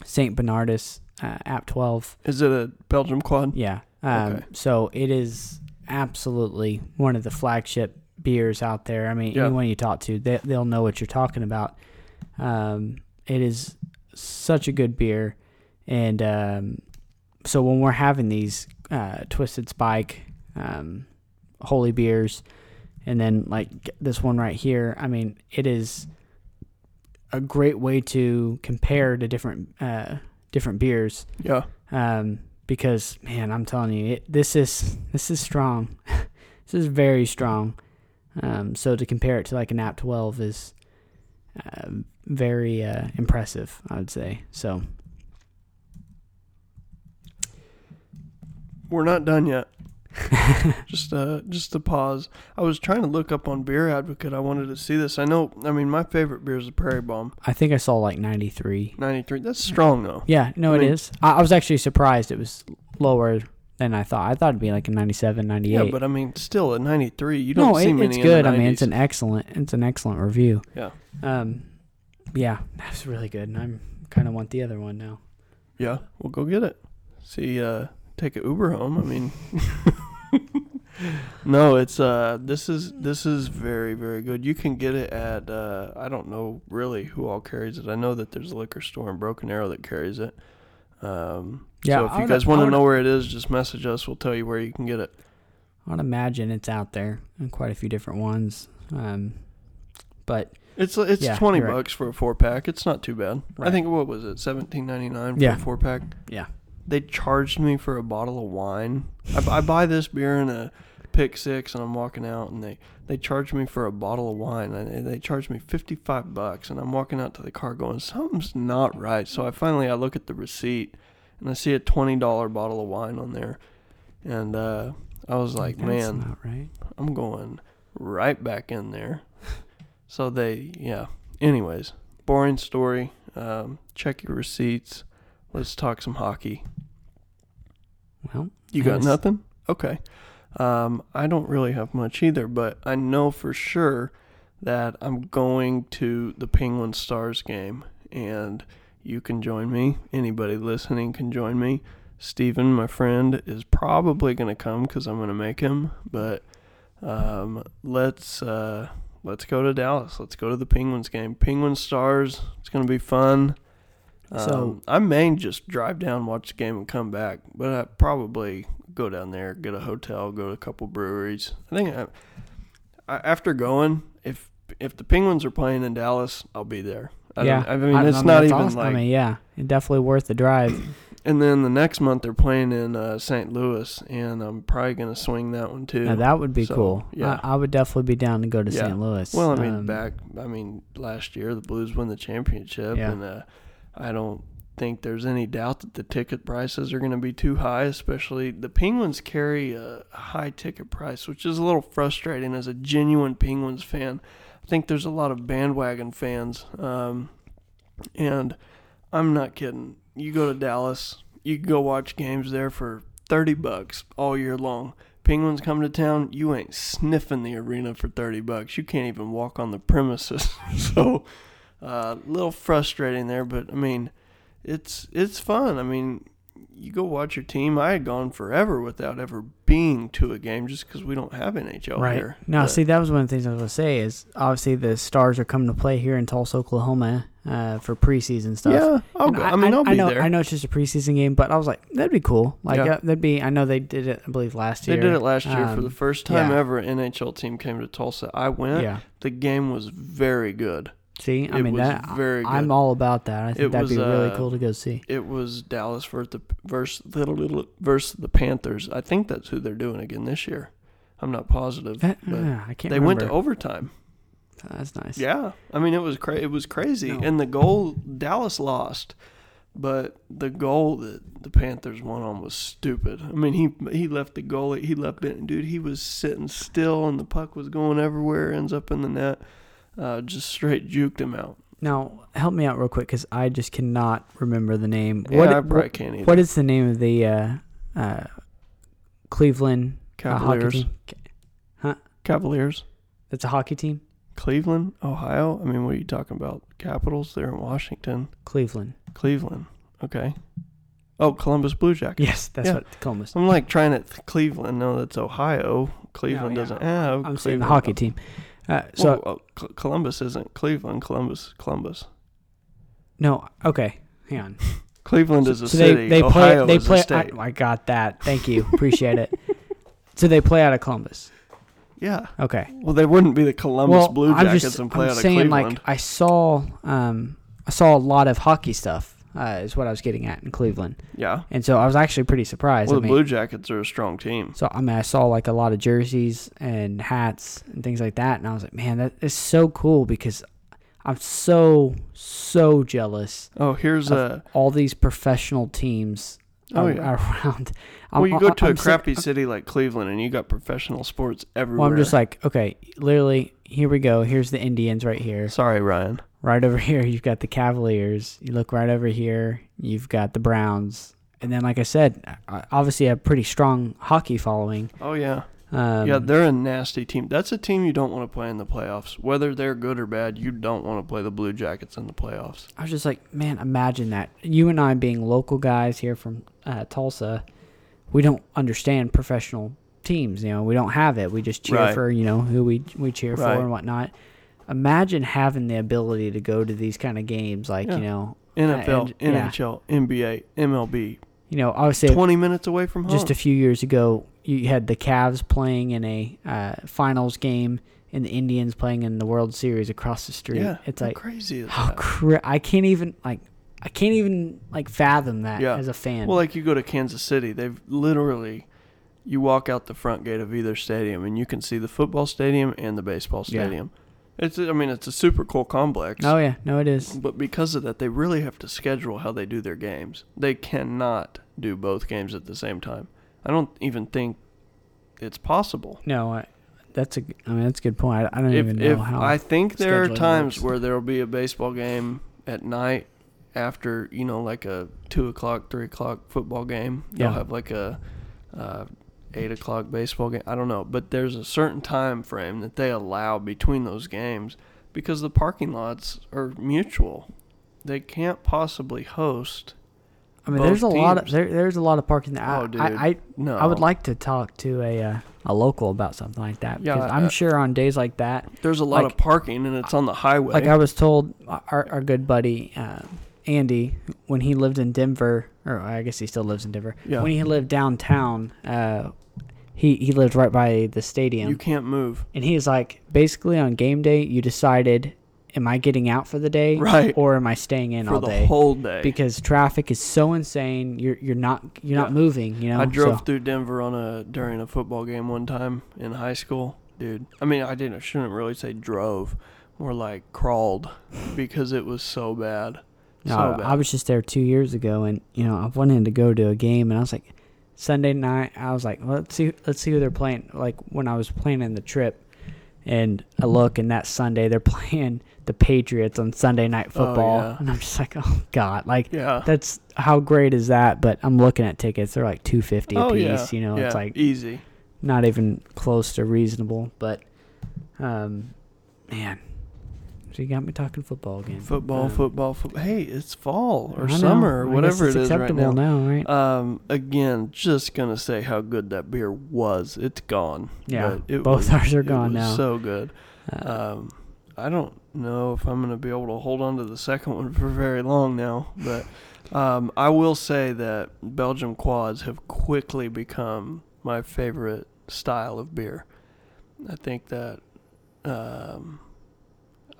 Saint Bernardus uh, Abt 12. is it a Belgium quad? Yeah. Um Okay. so it is absolutely one of the flagship beers out there. I mean, Yeah. anyone you talk to, they they'll know what you're talking about. Um it is such a good beer and um so when we're having these uh, twisted spike um, holy beers and then like this one right here i mean it is a great way to compare to different uh, different beers. Yeah. um, because man i'm telling you it, this is this is strong. This is very strong. Um, so to compare it to like an Abt 12 is uh, very uh, impressive i would say. So. We're not done yet. just uh just a pause. I was trying to look up on Beer Advocate. I wanted to see this. I know I mean my favorite beer is a Prairie Bomb. i think i saw like 93 93. That's strong though. Yeah, no, I it mean- is. I, I was actually surprised it was lower than I thought. I thought it'd be like a 97, 98. Yeah, but I mean still at 93 you don't no, see it, many it's in good. the I mean, it's an excellent, it's an excellent review. Yeah. Um, yeah, that's really good, and I'm kind of want the other one now. Yeah, we'll go get it. See uh take a Uber home. I mean No, it's uh this is this is very very good. You can get it at uh I don't know really who all carries it. I know that there's a liquor store in Broken Arrow that carries it. Um Yeah, so if I you guys want to know where it is, just message us. We'll tell you where you can get it. I'd imagine it's out there in quite a few different ones. Um, but It's it's Yeah, 20 you're right. bucks for a 4 pack. It's not too bad. I think what was it? 17.99 for Yeah. a 4 pack. yeah, they charged me for a bottle of wine. I, I buy this beer in a pick six, and I'm walking out, and they they charged me for a bottle of wine, and they charged me fifty five bucks, and I'm walking out to the car going, something's not right. So I finally I look at the receipt, and I see a twenty dollar bottle of wine on there, and uh, I was like, that's man, right. I'm going right back in there. so they, yeah. Anyways, boring story. Um, check your receipts. Let's talk some hockey. Well, You got nothing? Okay. Um, I don't really have much either, but I know for sure that I'm going to the Penguin Stars game, and you can join me. Anybody listening can join me. Steven, my friend, is probably going to come because I'm going to make him. But um, let's uh, let's go to Dallas. Let's go to the Penguins game. Penguin Stars. It's going to be fun. Um, So- I may just drive down, watch the game, and come back. But I probably go down there, get a hotel, go to a couple breweries. I think I, I, after going, if if the Penguins are playing in Dallas, I'll be there. I yeah, I mean, it's not even awesome. like. I mean, yeah, definitely worth the drive. And then the next month they're playing in uh, St. Louis, and I'm probably gonna swing that one too. Now, that would be So, cool. yeah. I, I would definitely be down to go to Yeah. St. Louis. well, I mean, Um, back, I mean, last year the Blues won the championship, Yeah. and uh, I don't think there's any doubt that the ticket prices are going to be too high. Especially the Penguins carry a high ticket price, which is a little frustrating as a genuine Penguins fan. I think there's a lot of bandwagon fans, um, and I'm not kidding. You go to Dallas, you can go watch games there for thirty bucks all year long. Penguins come to town, you ain't sniffing the arena for thirty bucks. You can't even walk on the premises. so, a uh, little frustrating there, but I mean, it's it's fun. I mean, you go watch your team. I had gone forever without ever being to a game just because we don't have NHL right here. now, But- see, that was one of the things I was going to say is obviously the Stars are coming to play here in Tulsa, Oklahoma, uh, for preseason stuff. yeah, I'll And go. I, mean, I'll be know, there. I know it's just a preseason game, but I was like, that'd be cool. Like, Yeah. uh, that'd be. I know they did it. I believe last year. They did it last year for Um, the first time yeah. ever. An NHL team came to Tulsa. I went. Yeah. The game was very good. See, I It mean was that. very I'm all about that. I think It that'd be really uh, cool to go see. It was Dallas versus the versus little little versus the Panthers. I think that's who they're doing again this year. I'm not positive, That- but yeah, I can't. they went to remember. overtime. That's nice. Yeah, I mean it was cra- it was crazy, No. and the goal Dallas lost, but the goal that the Panthers won on was stupid. I mean he he left the goalie, he left it, dude. He was sitting still, and the puck was going everywhere, ends up in the net. Uh, just straight juked him out. Now, help me out real quick because I just cannot remember the name. Yeah, what, I what- can't either. what is the name of the uh, uh, Cleveland uh, Cavaliers, team? Cavaliers, That's a hockey team. Cleveland, Ohio. I mean, what are you talking about? Capitals? They're in Washington, Cleveland. Cleveland. Okay. Oh, Columbus Blue Jackets. Yes, that's Yeah. what Columbus. I'm like trying to th- Cleveland. No, that's Ohio. Cleveland yeah. doesn't have. I'm saying the Cleveland. hockey team. Uh, so Well, uh, Col- Columbus isn't Cleveland. Columbus, Columbus. no, okay, hang on. Cleveland is a so city. they they Ohio play they is play. a state. I, I got that. Thank you. Appreciate it. So they play out of Columbus. yeah. Okay. Well, they wouldn't be the Columbus well, Blue I'm Jackets just and play I'm out of saying Cleveland. like I saw um I saw a lot of hockey stuff. Uh, is what I was getting at in Cleveland, yeah. and so I was actually pretty surprised. Well, I the mean, Blue Jackets are a strong team. So I mean, I saw like a lot of jerseys and hats and things like that, and I was like, man, that is so cool because I'm so so jealous Oh, here's a. all these professional teams Oh, ar- yeah. around. Well, you go to a I'm sick- crappy city like Cleveland, and you got professional sports everywhere. Well, I'm just like, okay, literally, here we go. Here's the Indians right here. sorry, Ryan. Right over here, you've got the Cavaliers. You look right over here, you've got the Browns. And then, like I said, obviously a pretty strong hockey following. Oh yeah. Um, yeah, they're a nasty team. That's a team you don't want to play in the playoffs. Whether they're good or bad, you don't want to play the Blue Jackets in the playoffs. I was just like, man, imagine that. You and I being local guys here from uh, Tulsa, we don't understand professional teams. You know, we don't have it. We just cheer Right. for you know who we we cheer Right. for and whatnot. Imagine having the ability to go to these kind of games, like Yeah. you know, NFL, and- yeah. NHL, NBA, MLB, you know, obviously 20 minutes away from home. just a few years ago, you had the Cavs playing in a uh, finals game and the Indians playing in the World Series across the street. yeah, it's like crazy how cra- I can't even like I can't even like fathom that Yeah. as a fan. Well, like you go to Kansas City, they've literally you walk out the front gate of either stadium and you can see the football stadium and the baseball Yeah. stadium. It's I mean it's a super cool complex. oh yeah, no, it is. But because of that, they really have to schedule how they do their games. They cannot do both games at the same time. I don't even think it's possible. No, I, that's a. I mean, that's a good point. I, I don't If, even know how. I think there are times works. where there will be a baseball game at night after you know like a two o'clock, three o'clock football game. They'll Yeah. have like a uh, eight o'clock baseball game. I don't know, but there's a certain time frame that they allow between those games because the parking lots are mutual. They can't possibly host. I mean, there's a lot of there, there's a lot of parking. That Oh, I, dude. I, I No, I would like to talk to a uh, a local about something like that Yeah, because I'm uh, sure on days like that, There's a lot like- of parking, and it's on the highway. like I was told, our our good buddy uh, Andy, when he lived in Denver, or I guess he still lives in Denver. Yeah. When he lived downtown, uh, he he lived right by the stadium, you can't move. and he's like, basically on game day, you decided, am I getting out for the day, Right. or am I staying in for all the day? whole day. because traffic is so insane. You're you're not you're not moving. You know. I drove So- through Denver on a during a football game one time in high school, dude. I mean, I didn't. I shouldn't really say drove, more like crawled, because it was so bad. No, so bad. I was just there two years ago, and you know I wanted to go to a game, and I was like, Sunday night, I was like, let's see, let's see who they're playing. Like when I was planning the trip, and I look, and that Sunday they're playing the Patriots on Sunday night Oh, football, yeah. and I'm just like, oh god, like yeah. that's how great is that? But I'm looking at tickets; they're like two fifty a oh piece. yeah. You know, it's like easy. not even close to reasonable. But, um, man, so you got me talking football again. Football, Um, football, football. Hey, it's fall or I know. summer or I whatever it's it is right acceptable now. right? Um, again, just gonna say how good that beer was. It's gone. Yeah, it both was, ours are it gone was now. So good. Uh, Um, I don't know if I'm gonna be able to hold on to the second one for very long now, but um, I will say that Belgium quads have quickly become my favorite style of beer. I think that um,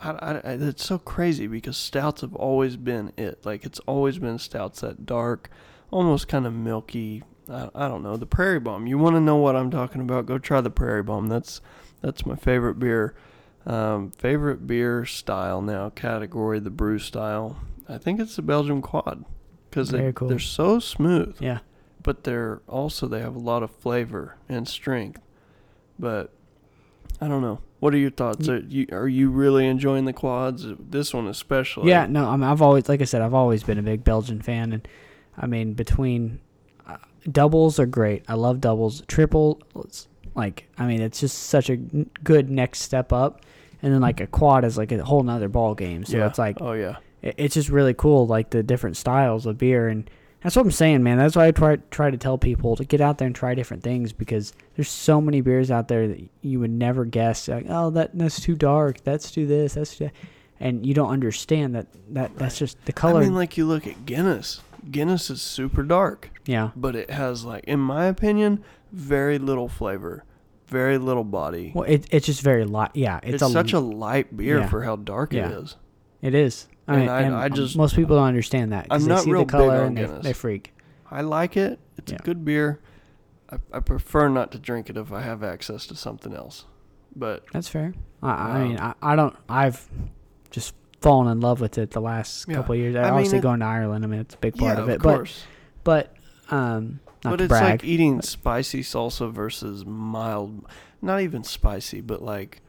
I, I, it's so crazy because stouts have always been it. Like it's always been stouts that dark, almost kind of milky. I, I don't know the Prairie Bomb. You want to know what I'm talking about? Go try the Prairie Bomb. That's that's my favorite beer. Um, favorite beer style now category the brew style. I think it's the Belgium Quad because they cool. they're so smooth, yeah. but they're also they have a lot of flavor and strength. But I don't know. What are your thoughts? Are you are you really enjoying the quads? This one especially. Yeah, no, I mean, I've always, like I said, I've always been a big Belgian fan, and I mean, between uh, doubles are great. I love doubles. Triple, like, I mean, it's just such a good next step up, and then like a quad is like a whole nother ball game. So yeah. it's like oh yeah, it- it's just really cool, like the different styles of beer, and that's what I'm saying, man. That's why I try try to tell people to get out there and try different things because there's so many beers out there that you would never guess. Like, oh, that that's too dark. That's too this. That's too, and you don't understand that that that's just the color. I mean, like you look at Guinness. Guinness is super dark, yeah. but it has like, in my opinion, very little flavor, very little body. Well, it it's just very light. Yeah, It's, it's, a, such a light beer yeah. for how dark Yeah. it is. It is. I and mean, I- and I just- most people don't understand that. 'cause I'm they not see real the color and they, they freak. I like it. It's Yeah. a good beer. I, I prefer not to drink it if I have access to something else. But That's fair. I, I Um, mean, I, I don't. I've just fallen in love with it the last Yeah. couple of years. I mean, Obviously, it- going to Ireland. I mean, it's a big part yeah, of it. of but course. but um, not but it's brag. like eating spicy salsa versus mild, not even spicy, but like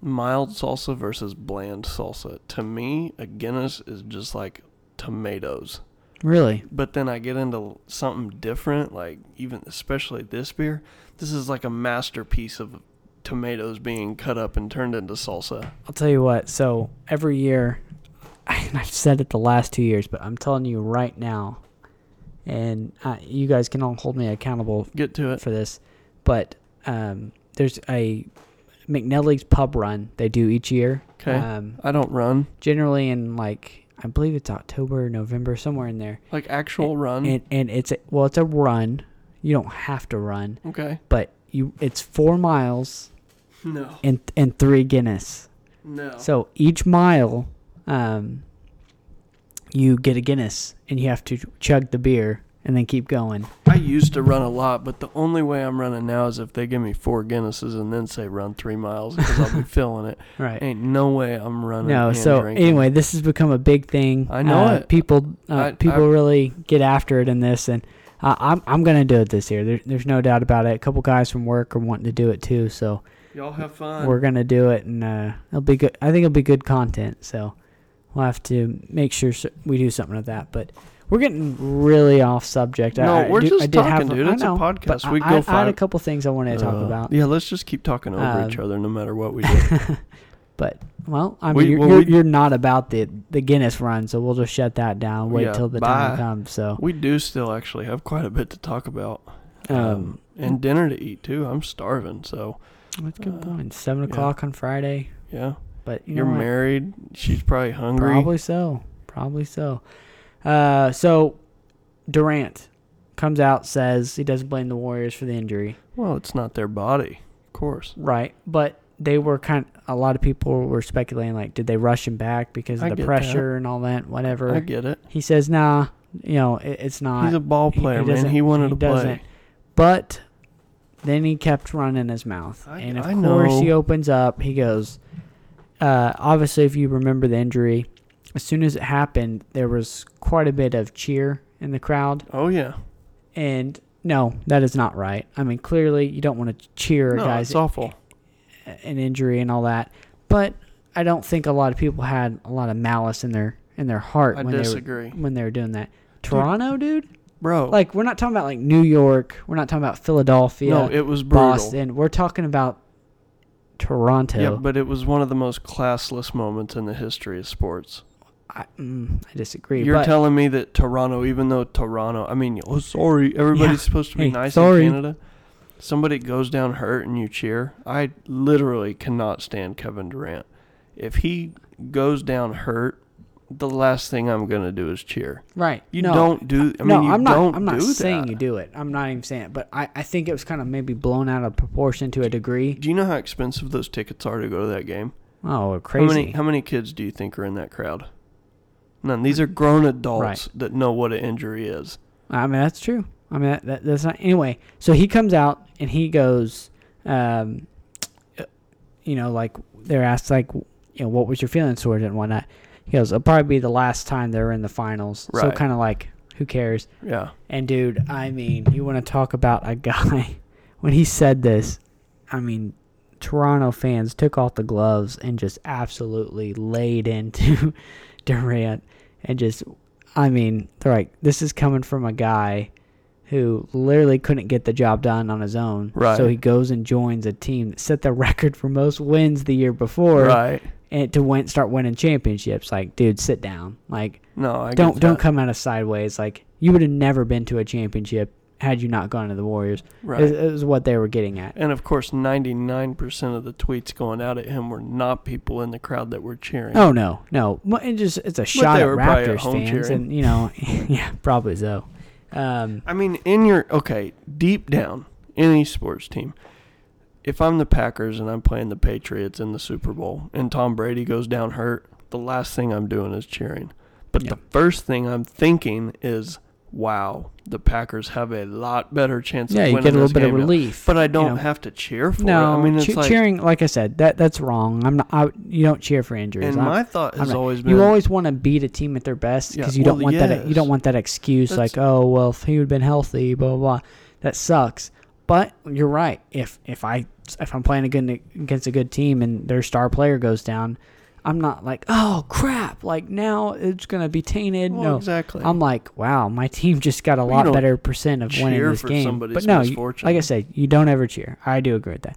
mild salsa versus bland salsa. To me, a Guinness is just like tomatoes. really, But then I get into something different, like even especially this beer. This is like a masterpiece of tomatoes being cut up and turned into salsa. I'll tell you what. So every year, and I've said it the last two years, but I'm telling you right now, and uh, you guys can all hold me accountable Get to it. for this, but um, there's a McNellie's pub run they do each year. Okay. Um, I don't run generally in like I believe it's October, November, somewhere in there. like actual run. And and it's a, well, it's a run. You don't have to run, okay. but you it's four miles No. and and three Guinness. No. So each mile, um, you get a Guinness and you have to chug the beer and then keep going. I used to run a lot, but the only way I'm running now is if they give me four Guinnesses and then say run three miles because I'll be feeling it. Right. Ain't no way I'm running. No, so drinking. anyway, this has become a big thing. I know uh, it. People, uh, I- people I- really get after it in this, and uh, I'm I'm gonna do it this year. There, there's no doubt about it. A couple guys from work are wanting to do it too, so y'all have fun. we're gonna do it, and uh, it'll be good. I think it'll be good content. So we'll have to make sure s- we do something with that. But we're getting really off subject. No, I, we're do- just did have- talking, dude. It's a podcast. We go I, I had a couple things I wanted to talk Uh, about. Yeah, let's just keep talking over each Um, other no matter what we do. But well, I mean, We- you're, well, you're, we- you're not about the the Guinness run, so we'll just shut that down. Wait Yeah, till the bye. time comes. So, we do still actually have quite a bit to talk about. um, and dinner to eat too. I'm starving, so that's good uh, point. Seven yeah. o'clock on Friday, yeah. but you You're know married. She's probably hungry. Probably so. Probably so. Uh, so Durant comes out says he doesn't blame the Warriors for the injury. Well, it's not their body, of course. Right, but they were kind. a lot of people were speculating like, did they rush him back because of I the pressure and all that, whatever. I get it. He says, nah, you know, it, it's not. He's a ball he- he player, man. He wanted he to play. But then he kept running his mouth, I- and of I course he opens up. He goes, uh, obviously, if you remember the injury, as soon as it happened, there was quite a bit of cheer in the crowd, Oh yeah. and no, that is not right. I mean, clearly you don't want to cheer a No, guy's it's awful. an injury and all that, but I don't think a lot of people had a lot of malice in their in their heart I when they were disagree, when they were doing that. Toronto, dude. bro. Like we're not talking about like New York. We're not talking about Philadelphia, no, it was brutal. Boston. We're talking about Toronto. Yeah, but it was one of the most classless moments in the history of sports. I, mm, I disagree. You're but telling me that Toronto, even though Toronto, I mean, oh sorry, everybody's Yeah. supposed to be Hey, nice sorry. in Canada. Somebody goes down hurt and you cheer. I literally cannot stand Kevin Durant. If he goes down hurt, the last thing I'm gonna do is cheer. right. You no, don't do. I no, mean, you I'm not. I'm not saying that. you do it. I'm not even saying it. But I, I think it was kind of maybe blown out of proportion to a degree. Do you know how expensive those tickets are to go to that game? Oh, crazy. How many how many kids do you think are in that crowd? None. These are grown adults Right. that know what an injury is. I mean, that's true. I mean, that, that, that's not. Anyway, so he comes out and he goes, um, uh, you know, like they're asked, like, you know, what was your feelings towards it and whatnot. He goes, it'll probably be the last time they're in the finals. So kind of like, who cares? Yeah. And dude, I mean, you want to talk about a guy when he said this? I mean, Toronto fans took off the gloves and just absolutely laid into Durant and just I mean, they're like this is coming from a guy who literally couldn't get the job done on his own. Right. So he goes and joins a team that set the record for most wins the year before Right. and to win start winning championships. Like, dude, sit down. Like No, I don't don't come out of sideways. Like you would have never been to a championship had you not gone to the Warriors. Right. Is, is what they were getting at. And of course, 99% of the tweets going out at him were not people in the crowd that were cheering. Oh no, no. It just it's a shot at were probably at Raptors fans, cheering. and you know, yeah, probably so. Um, I mean, in your okay, deep down, any sports team, if I'm the Packers and I'm playing the Patriots in the Super Bowl and Tom Brady goes down hurt, the last thing I'm doing is cheering. But Yeah. the first thing I'm thinking is, "Wow, the Packers have a lot better chance yeah, of you get a little bit of game now." relief. But I don't know. have to cheer for no, it. I mean, it's che- like, cheering. Like I said, that that's wrong. I'm not. I, you don't cheer for injuries. and I'm- my thought has always been, you always want to beat a team at their best Yeah, because you well, don't want that. You don't want that excuse like, oh well, if he would have been healthy, blah blah blah. That sucks. But you're right. If if I if I'm playing a good against a good team and their star player goes down, I'm not like, oh crap, like now it's gonna be tainted. well, no, exactly. I'm like, wow, my team just got a Well, lot better percent of winning this game. But no, you, like I said, you don't ever cheer. I do agree with that.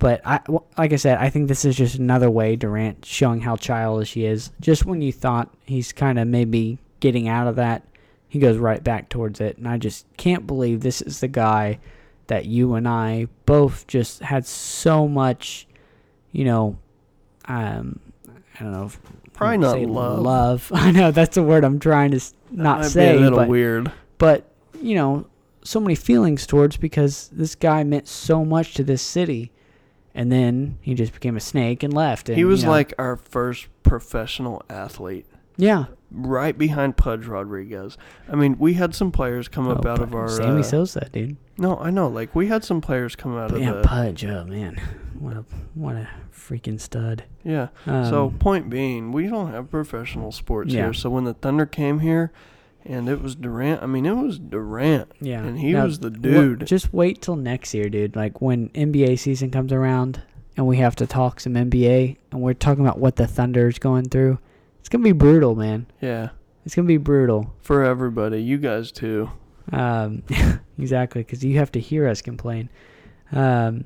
But I, like I said, I think this is just another way Durant showing how childish he is. Just when you thought he's kind of maybe getting out of that, he goes right back towards it. And I just can't believe this is the guy that you and I both just had so much, you know, um, I don't know. if- Probably not love. Love. I know that's the word I'm trying to s- That not say, a little but weird. but you know, so many feelings towards because this guy meant so much to this city, and then he just became a snake and left. And, He was you know, like our first professional athlete, yeah, right behind Pudge Rodriguez. I mean, we had some players come up Oh, out of our. Sammy uh, Sosa, dude. no, I know. Like we had some players come out But of yeah, the. Pudge. Oh man, what a what a freaking stud. yeah. Um, so point being, we don't have professional sports Yeah. here. So when the Thunder came here, and it was Durant. I mean, it was Durant. yeah, and he Now, was the dude. just wait till next year, dude. Like when NBA season comes around and we have to talk some NBA and we're talking about what the Thunder is going through. It's gonna be brutal, man. Yeah. It's gonna be brutal. for everybody. You guys too. Um, exactly, because you have to hear us complain. Um,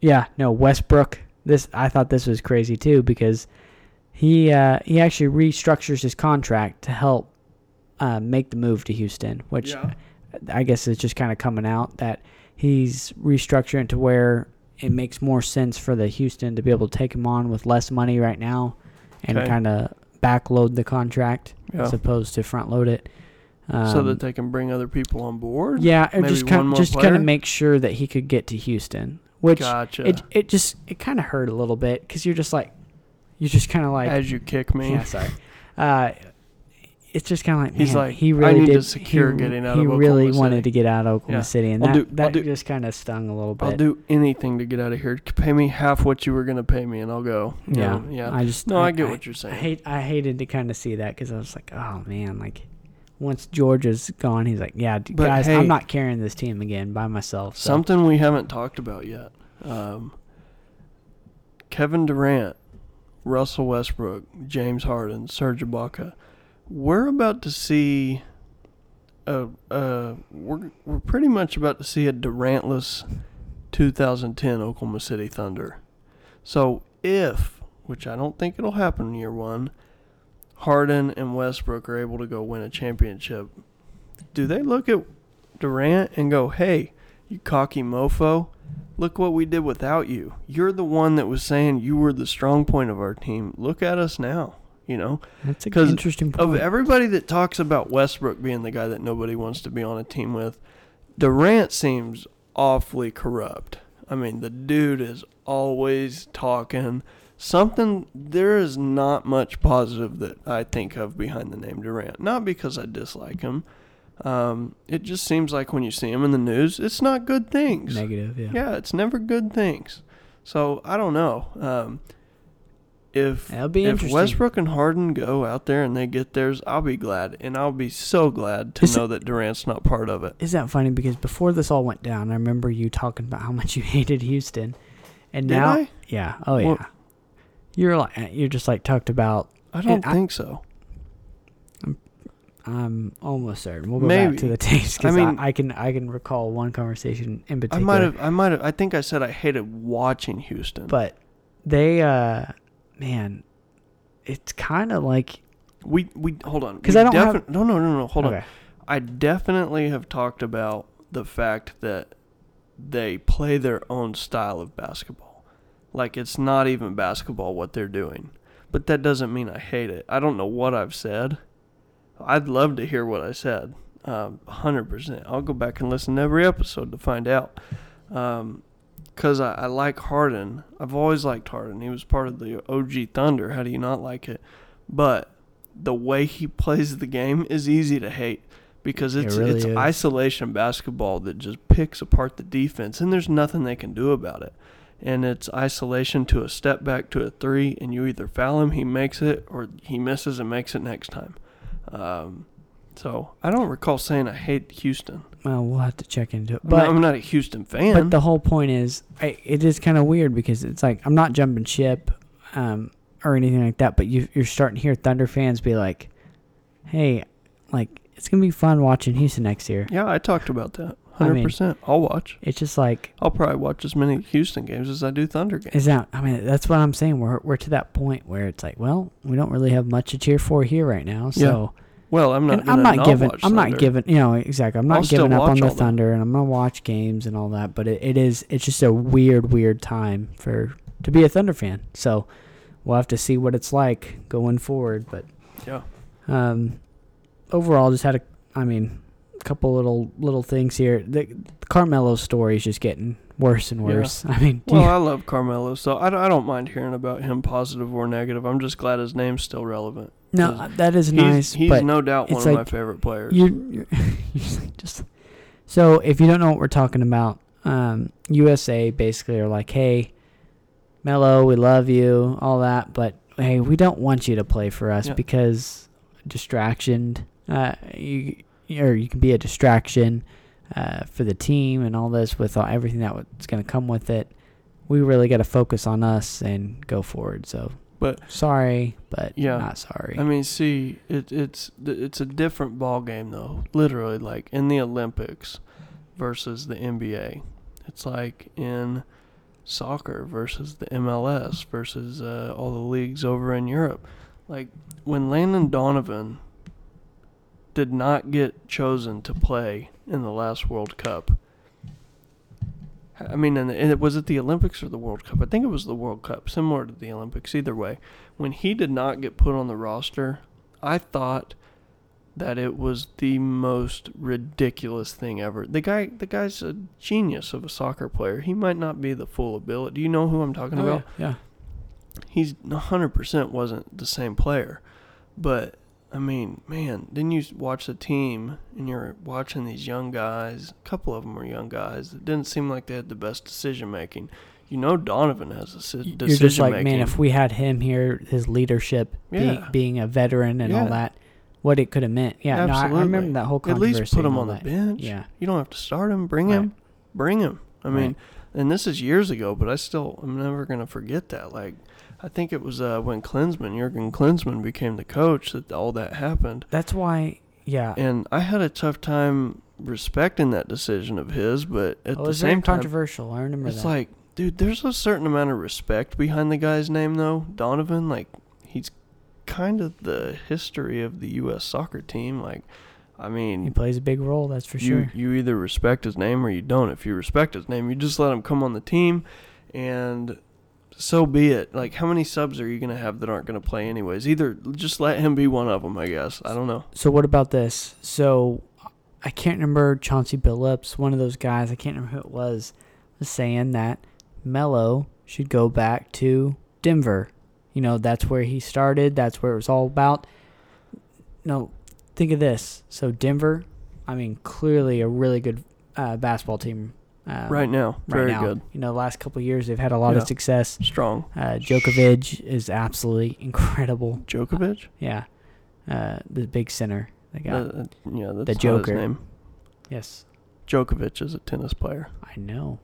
yeah, no Westbrook. This I thought this was crazy too because he uh, he actually restructures his contract to help uh, make the move to Houston, which I guess is just kind of coming out that he's restructuring to where it makes more sense for the Houston to be able to take him on with less money right now and Okay. kind of backload the contract Yeah. as opposed to front load it. Um, so that they can bring other people on board. yeah, or maybe just one kind more just kind player? of make sure that he could get to Houston, which Gotcha. it it just it kind of hurt a little bit because you're just like you're just kind of like As you kick me. yeah sorry, uh, it's just kind of like He's man, like, he "I really to did secure he, getting out he of really Oklahoma wanted to get out of Oklahoma Yeah. City, and I'll that do- that do- just kind of stung a little bit. I'll do anything to get out of here. Pay me half what you were gonna pay me, and I'll go. Yeah, know, yeah. I just No, I get what you're saying. I hate I hated to kind of see that because I was like, oh man, like once George's gone, he's like, yeah, But guys, hey- I'm not carrying this team again by myself. So. Something we haven't talked about yet. Um, Kevin Durant, Russell Westbrook, James Harden, Serge Ibaka. We're about to see. A, uh, we're we're pretty much about to see a Durantless 2010 Oklahoma City Thunder. So if, which I don't think it'll happen in year one, Harden and Westbrook are able to go win a championship, do they look at Durant and go, "Hey, you cocky mofo, look what we did without you. You're the one that was saying you were the strong point of our team. Look at us now." You know, That's a 'Cause interesting of everybody that talks about Westbrook being the guy that nobody wants to be on a team with, Durant seems awfully corrupt. I mean, the dude is always talking something. There is not much positive that I think of behind the name Durant. Not because I dislike him. Um, it just seems like when you see him in the news, it's not good things. Negative, yeah. Yeah, it's never good things. So I don't know. Um, if That'll be if interesting. Westbrook and Harden go out there and they get theirs, I'll be glad, and I'll be so glad to Is know that Durant's not part of it. Is that funny? Because before this all went down, I remember you talking about how much you hated Houston, and Did now, I? yeah, oh yeah, Well- you're like you're just like talked about. I don't I- think so. I'm almost certain. We'll go Maybe. back to the tapes because I I, mean- I, can I can recall one conversation in I particular. might have. I might have. I think I said I hated watching Houston. but they, uh, man, it's kind of like we we hold on 'Cause We I don't have- No, no, no, no. Hold on. okay, I definitely have talked about the fact that they play their own style of basketball. Like it's not even basketball what they're doing. But that doesn't mean I hate it. I don't know what I've said. I'd love to hear what I said. Um, 100%. I'll go back and listen to every episode to find out. Because I, I like Harden. I've always liked Harden. He was part of the OG Thunder. How do you not like it? But the way he plays the game is easy to hate because It it's really it's is. isolation basketball that just picks apart the defense and there's nothing they can do about it. And it's isolation to a step back to a three, and you either foul him, he makes it, or he misses and makes it next time. Um, so I don't recall saying I hate Houston. Well, we'll have to check into it. But I'm not a Houston fan. But the whole point is, I, it is kind of weird because it's like I'm not jumping ship, um, or anything like that. But you, you're starting to hear Thunder fans be like, "Hey, like it's gonna be fun watching Houston next year." yeah, I talked about that. I mean- 100%. I'll watch. It's just like, I'll probably watch as many Houston games as I do Thunder games. is that? I mean, that's what I'm saying. We're we're to that point where it's like, well, we don't really have much to cheer for here right now. So Well, I'm not. I'm gonna not giving. I'm not giving. You know, exactly. I'm not I'll giving up on the. Thunder, and I'm gonna watch games and all that. But it, it is. It's just a weird, weird time for to be a Thunder fan. So we'll have to see what it's like going forward. But Yeah. um, overall, just had a. I mean, a couple little little things here. The, the Carmelo story is just getting worse and Yeah. worse. I mean, Well, you- I love Carmelo, so I, don't- I don't mind hearing about him, positive or negative. I'm just glad his name's still relevant. No, that is he's, nice. He's no doubt one it's of my favorite players. Just just so if you don't know what we're talking about, um, USA basically are like, hey, Mello, we love you, all that, but hey, we don't want you to play for us Yeah. because distraction. Uh, you or you can be a distraction uh, for the team and all this with all, everything that's going to come with it. We really got to focus on us and go forward. So But sorry, but Yeah. not sorry. I mean, see, it, it's it's a different ball game though. Literally, like in the Olympics versus the NBA. It's like in soccer versus the MLS versus uh, all the leagues over in Europe. Like when Landon Donovan did not get chosen to play in the last World Cup. I mean, and it was it the Olympics or the World Cup? I think it was the World Cup, similar to the Olympics. Either way, when he did not get put on the roster, I thought that it was the most ridiculous thing ever. The guy, the guy's a genius of a soccer player. He might not be the full ability. Do you know who I'm talking Oh, about? yeah, yeah. He's 100% wasn't the same player, but I mean, man, then you watch the team and you're watching these young guys. A couple of them were young guys It didn't seem like they had the best decision making. You know, Donovan has a si- You're just like, making. man, if we had him here, his leadership, being, Yeah. being a veteran and all that, what it could have meant. Yeah, no, I, I remember that whole At least put him on the that. bench. Yeah, You don't have to start him. Bring Right. him. Bring him. I mean, Right. and this is years ago, but I still, I'm never going to forget that. Like, I think it was uh, when Klinsmann, Jurgen Klinsmann, became the coach that all that happened. that's why. Yeah, And I had a tough time respecting that decision of his, but at well, the same time, controversial. I remember it's that. like, dude, there's a certain amount of respect behind the guy's name, though. Donovan, like, he's kind of the history of the U.S. soccer team. Like, I mean, he plays a big role. That's for you, sure. You either respect his name or you don't. If you respect his name, you just let him come on the team, and so be it. Like, how many subs are you gonna have that aren't gonna play anyways? Either just let him be one of them. I guess. I don't know. So what about this? So I can't remember Chauncey Billups, one of those guys. I can't remember who it was, was saying that Melo should go back to Denver. You know, that's where he started. That's where it was all about. No, think of this. So Denver, I mean, clearly a really good uh, basketball team. Um, right now, right very now. good, You know, the last couple of years they've had a lot Yeah. of success. strong. Uh, Djokovic is absolutely incredible. Djokovic. Yeah, uh, the big center they got. Uh, yeah, that's The Joker. name. yes, Djokovic is a tennis player. I know.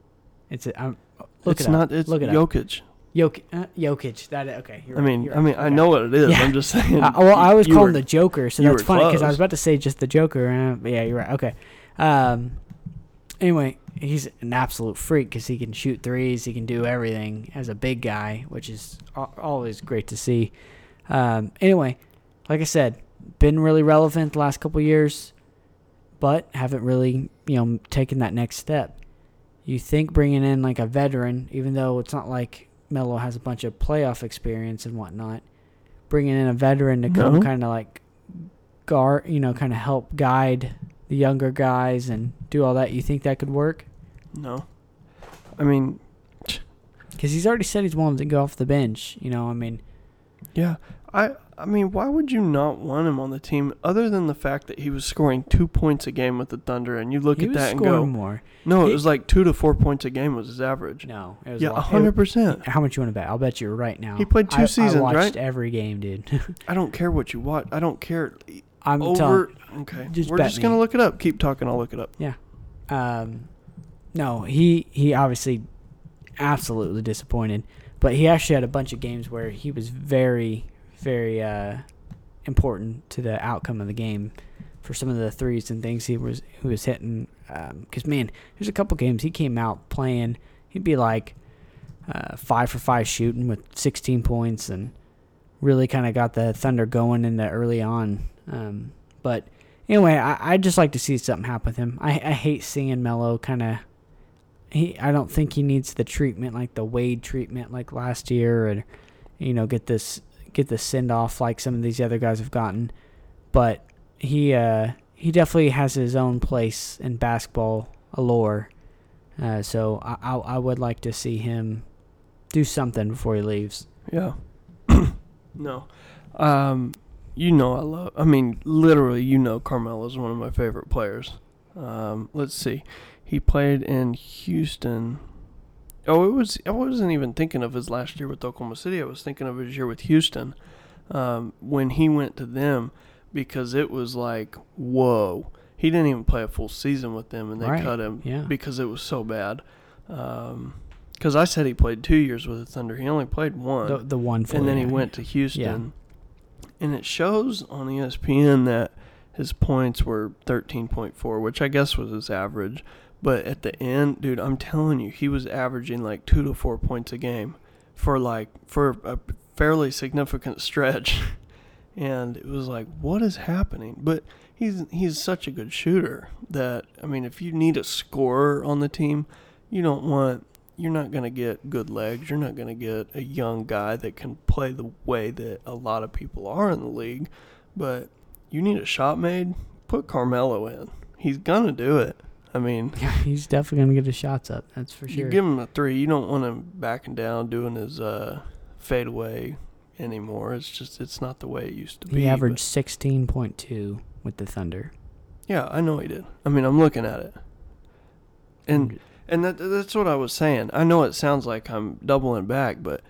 It's a, I'm, look it's it not. up. It's look it up. Jokic. Jokic. Uh, Jokic. That okay. You're I right, mean, you're I right, mean, I know what it is. Yeah. I'm just saying. Uh, well, I was calling the Joker, so that's funny because I was about to say just the Joker. Uh, yeah, you're right. Okay. Um. Anyway, he's an absolute freak because he can shoot threes. He can do everything as a big guy, which is always great to see. Um. Anyway, like I said, been really relevant the last couple years, but haven't really, you know, taken that next step. You think bringing in like a veteran, even though it's not like Melo has a bunch of playoff experience and whatnot, bringing in a veteran to come No. kind of like guard, you know, kind of help guide the younger guys and do all that. You think that could work? No. I mean, Because he's already said he's willing to go off the bench. You know, I mean, Yeah, I I mean, why would you not want him on the team other than the fact that he was scoring two points a game with the Thunder, and you look he at that and go, more. no, he- it was like two to four points a game was his average. No, it was Yeah, a hundred percent. How much you want to bet? I'll bet you right now. He played two I- I seasons, watched right? every game, dude. I don't care what you watch. I don't care. I'm Over. telling. Okay, just we're just gonna look it up. Keep talking. I'll look it up. Um, no, he he obviously absolutely disappointed, but he actually had a bunch of games where he was very very uh, important to the outcome of the game for some of the threes and things he was he was hitting. Because man, there's a couple games he came out playing. He'd be like uh, five for five shooting with 16 points and really kind of got the Thunder going in the early on. Um, but anyway, I I just like to see something happen with him. I I hate seeing Melo kind of. He I don't think he needs the treatment like the Wade treatment like last year, and you know get this get the send off like some of these other guys have gotten. But he uh he definitely has his own place in basketball allure. Uh, so I, I I would like to see him do something before he leaves. Yeah. no. Um, you know I love. I mean, literally, you know Carmelo Carmelo's one of my favorite players. Um, let's see. He played in Houston. Oh, it was. I wasn't even thinking of his last year with Oklahoma City. I was thinking of his year with Houston. Um, when he went to them, because it was like, whoa. He didn't even play a full season with them, and they Right, cut him yeah. because it was so bad. Um, because I said he played two years with the Thunder. He only played one, The the one for and then he went to Houston. And it shows on ESPN that his points were 13.4, which I guess was his average. But at the end, dude, I'm telling you, he was averaging like two to four points a game for like for a fairly significant stretch. And it was like, what is happening? But he's he's such a good shooter that I mean, if you need a scorer on the team, you don't want you're not going to get good legs. You're not going to get a young guy that can play the way that a lot of people are in the league. But you need a shot made, put Carmelo in. He's going to do it. I mean, Yeah, he's definitely gonna get his shots up. That's for sure. you give him a three. You don't want him backing down doing his uh, fadeaway anymore. It's just it's not the way it used to be. he averaged sixteen point two with the Thunder. Yeah, I know he did. I mean, I'm looking at it, and and that that's what I was saying. I know it sounds like I'm doubling back, but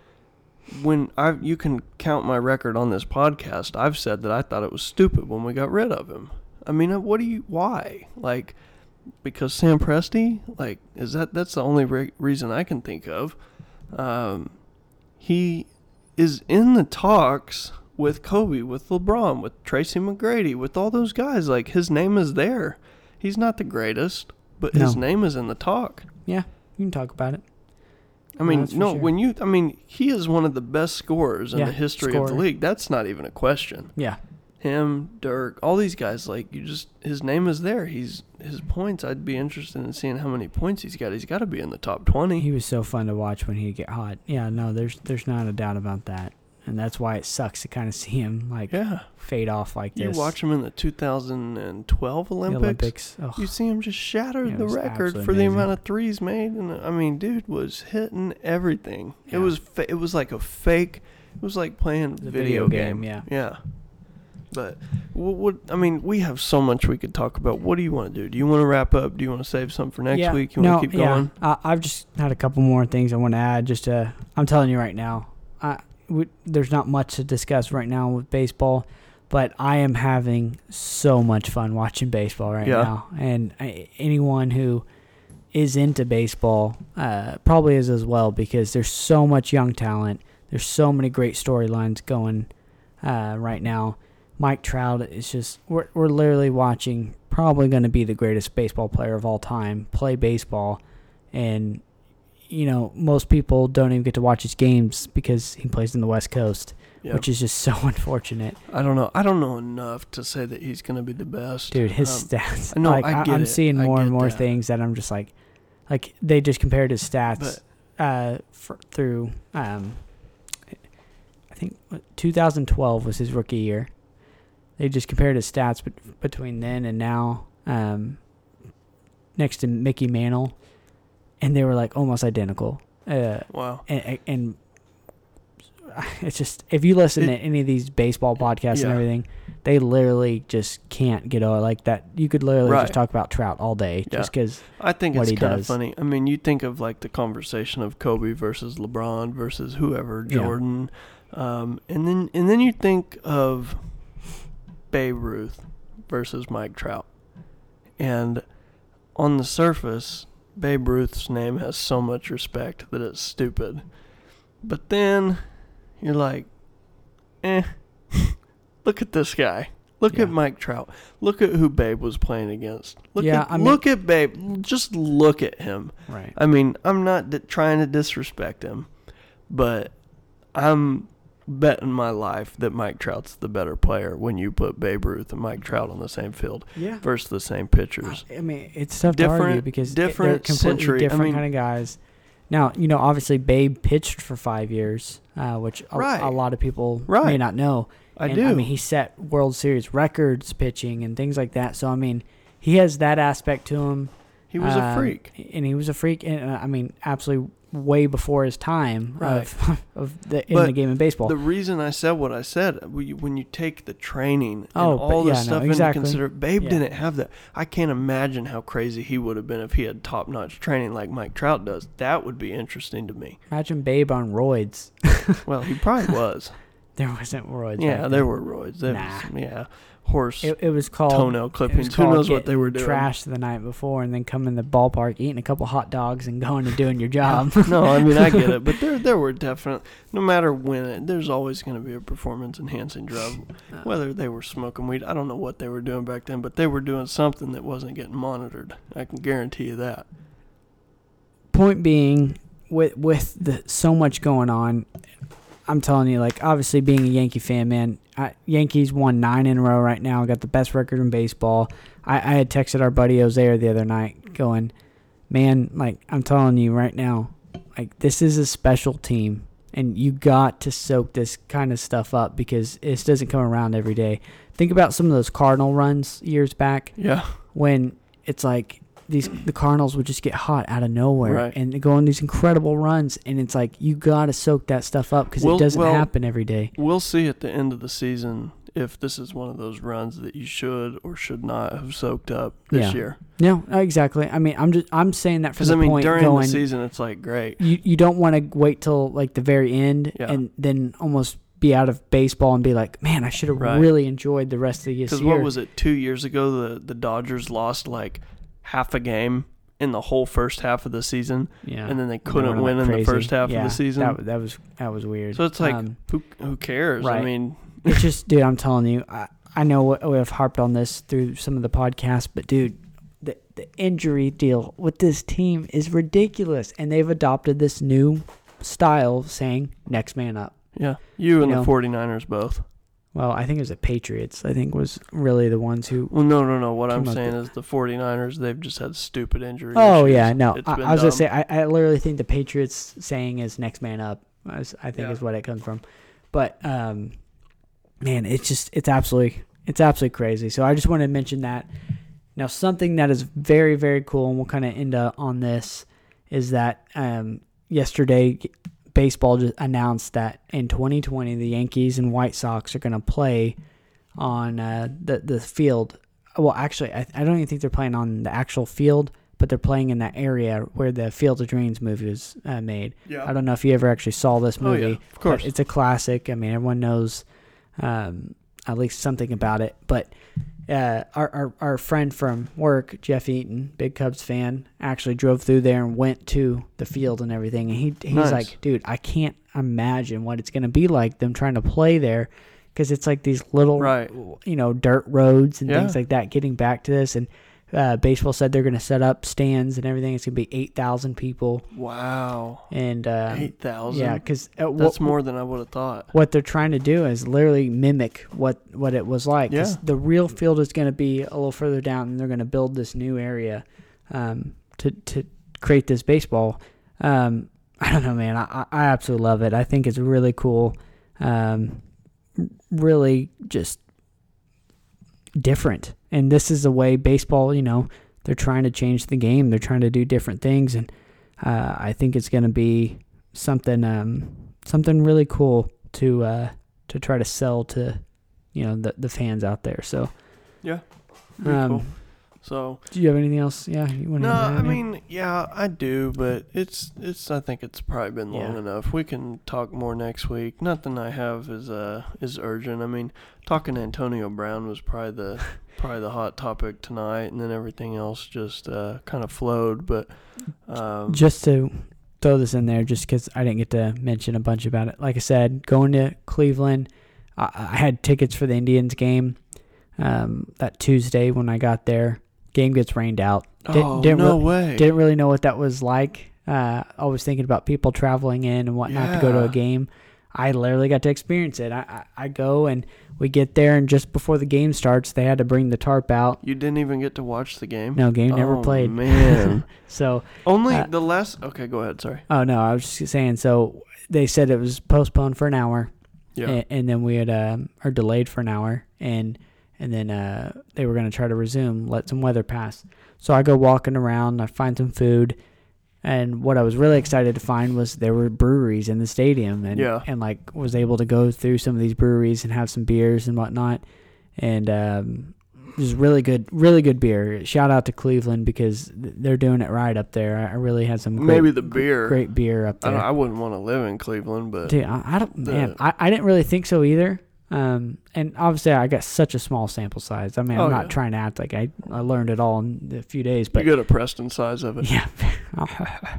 when I you can count my record on this podcast, I've said that I thought it was stupid when we got rid of him. I mean, uh, what do you? Why? Like, because Sam Presti? Like, is that that's the only re- reason I can think of? Um, he is in the talks with Kobe, with LeBron, with Tracy McGrady, with all those guys. Like, his name is there. He's not the greatest, but his name is in the talk. yeah, you can talk about it. I mean, for no, sure. when you, I mean, he is one of the best scorers in Yeah, the history of the scorer. league. That's not even a question. Yeah, Him, Dirk, all these guys, like you just, his name is there. He's his points. I'd be interested in seeing how many points he's got. He's got to be in the top twenty. he was so fun to watch when he'd get hot. Yeah, no, there's there's not a doubt about that, and that's why it sucks to kind of see him like yeah, fade off like this. you watch him in the 2012 the Olympics. Olympics. You see him just shatter Yeah, the record for the amount of threes made, and uh, I mean, dude was hitting everything. It was fa- it was like a fake. It was like playing The video, video game. game, yeah. yeah. But what, what? I mean, we have so much we could talk about. What do you want to do? Do you want to wrap up? Do you want to save some for next yeah, week? You no, want to keep going? Yeah, I, I've just had a couple more things I want to add. Just to, I'm telling you right now, we, there's not much to discuss right now with baseball, but I am having so much fun watching baseball right Yeah. now. And I, anyone who is into baseball uh, probably is as well because there's so much young talent. There's so many great storylines going uh, right now. Mike Trout is just we're we're literally watching probably going to be the greatest baseball player of all time play baseball and you know most people don't even get to watch his games because he plays in the West Coast Yeah. which is just so unfortunate I don't know. I don't know enough to say that he's going to be the best. dude his Um, stats I know, like I get I, am it. seeing more and more that. things that I'm just like like they just compared his stats But uh for, through um I think what, 2012 was his rookie year. They just compared his stats bet- between then and now um next to Mickey Mantle and they were like almost identical. Uh wow. and, and it's just if you listen It- to any of these baseball podcasts and everything, they literally just can't get over like that. You could literally Right. just talk about Trout all day Yeah. just because. I think what it's kind of funny. I mean, you think of like the conversation of Kobe versus LeBron versus whoever, Yeah. Jordan, um, and then and then you think of Babe Ruth versus Mike Trout, and on the surface, Babe Ruth's name has so much respect that it's stupid, but then you're like, eh, look at this guy. Look Yeah. at Mike Trout. Look at who Babe was playing against. Look Yeah, at I mean- look at Babe. Just look at him. Right. I mean, I'm not di- trying to disrespect him, but I'm betting my life that Mike Trout's the better player when you put Babe Ruth and Mike Trout on the same field Yeah. versus the same pitchers. I mean, it's tough to argue Different- because they're different completely century. I different mean- kind of guys. Now, you know, obviously Babe pitched for five years, uh, which a, Right. a lot of people may not know. I and, do. I mean, he set World Series records pitching and things like that. So, I mean, he has that aspect to him. he was a Um, freak. and he was a freak, and uh, I mean, absolutely way before his time of of the in But the game of baseball. The reason I said what I said, when you, take the training and Oh, but all the yeah, no, stuff exactly. into consider, Babe Yeah. didn't have that. I can't imagine how crazy he would have been if he had top notch training like Mike Trout does. That would be interesting to me. Imagine Babe on roids. Well, he probably was. There wasn't roids. Yeah, there then. were roids. There Nah. was, yeah, horse It, it was called toenail clippings. Who knows what they were doing? Trashed the night before, and then come in the ballpark, eating a couple hot dogs, and going and doing your job. no, I mean I get it, but there there were definite. No matter when, there's always going to be a performance enhancing drug. Uh, Whether they were smoking weed, I don't know what they were doing back then, but they were doing something that wasn't getting monitored. I can guarantee you that. point being, with with the so much going on, I'm telling you, like obviously being a Yankee fan, man, I, Yankees won nine in a row right now. Got the best record in baseball. I, I had texted our buddy Ozair the other night, going, "Man, like I'm telling you right now, like this is a special team, and you got to soak this kind of stuff up because this doesn't come around every day. Think about some of those Cardinal runs years back Yeah, when it's like these the Cardinals would just get hot out of nowhere Right. and go on these incredible runs, and it's like you got to soak that stuff up because Well- it doesn't well- happen every day. we'll see at the end of the season if this is one of those runs that you should or should not have soaked up this Yeah. year. No, exactly. I mean, I'm just I'm saying that for Because the I mean, point during going. the season, it's like great. you you don't want to wait till like the very end Yeah. and then almost be out of baseball and be like, man, I should have Right. really enjoyed the rest of Because year. what was it? Two years ago, the the Dodgers lost like half a game in the whole first half of the season, yeah, and then they couldn't win in the first half Yeah, of the season. That, that was that was weird. So it's like, Um, who who cares? I mean, it's just, dude, I'm telling you, I, I know what- we've harped on this through some of the podcasts, but dude, the the injury deal with this team is ridiculous, and they've adopted this new style saying next man up. yeah, you, You and know. the 49ers both. Well, I think it was the Patriots. I think was really the ones who. Well, no, no, no. What I'm saying with- is the 49ers, they've just had stupid injuries. Oh yeah, no, It's I, I was gonna say I, I literally think the Patriots saying is next man up. is- I think Yeah. is what it comes from, but um, man, it's just it's absolutely it's absolutely crazy. So I just wanted to mention that. Now something that is very very cool, and we'll kind of end up on this, is that um, yesterday baseball just announced that in 2020 the Yankees and White Sox are going to play on uh, the the field. Well, actually, I, I don't even think they're playing on the actual field, but they're playing in that area where the Field of Dreams movie was uh, made. Yeah. I don't know if you ever actually saw this Oh movie. yeah, of course. it's a classic. I mean, everyone knows um, at least something about it. But uh, our, our our friend from work, Jeff Eaton, big Cubs fan, actually drove through there and went to the field and everything. And he he's Nice. like, dude, I can't imagine what it's gonna be like them trying to play there. Because it's like these little, Right. you know, dirt roads and Yeah. things like that. Getting back to this, and uh, baseball said they're going to set up stands and everything. It's going to be eight thousand people, wow, and uh, eight thousand. yeah, because uh, that's what, more than I would have thought. what they're trying to do is literally mimic what what it was like. Yeah. The real field is going to be a little further down, and they're going to build this new area um, to to create this baseball. Um, I don't know, man. I, I I absolutely love it. I think it's really cool. Um, really just different. And this is the way baseball, you know, they're trying to change the game. They're trying to do different things, and uh, I think it's going to be something um, something really cool to uh, to try to sell to you know the the fans out there. So, Yeah, Very um, cool. So do you have anything else? Yeah, you want no, to? I mean, yeah, I do, but it's it's. I think it's probably been long Yeah. enough. We can talk more next week. Nothing I have is uh is urgent. I mean, talking to Antonio Brown was probably the probably the hot topic tonight, and then everything else just uh kind of flowed. But um, just to throw this in there, just because I didn't get to mention a bunch about it. Like I said, going to Cleveland, I, I had tickets for the Indians game um, that Tuesday when I got there. Game gets rained out. Did- oh didn't no re- way! Didn't really know what that was like. Uh, I was thinking about people traveling in and whatnot to go to a game. I literally got to experience it. I, I, I go and we get there, and just before the game starts, they had to bring the tarp out. you didn't even get to watch the game. No game never Oh, played. Man, So only Uh, the last. Okay, go ahead. Sorry. Oh no, I was just saying. So they said it was postponed for an hour, Yeah. and, and then we had um, or delayed for an hour, and and then uh, they were going to try to resume, let some weather pass. So I go walking around, I find some food, and what I was really excited to find was there were breweries in the stadium, and Yeah. and like was able to go through some of these breweries and have some beers and whatnot, and um, just really good, really good beer. Shout out to Cleveland because they're doing it right up there. I I really had some great, Maybe the beer. great beer up there. don't, I wouldn't want to live in Cleveland, but Dude, I, I don't, the- man, I, I didn't really think so either. Um, and obviously I got such a small sample size. I mean, Oh, I'm not yeah. trying to act like I, I learned it all in a few days, but you get a Preston size of it. yeah.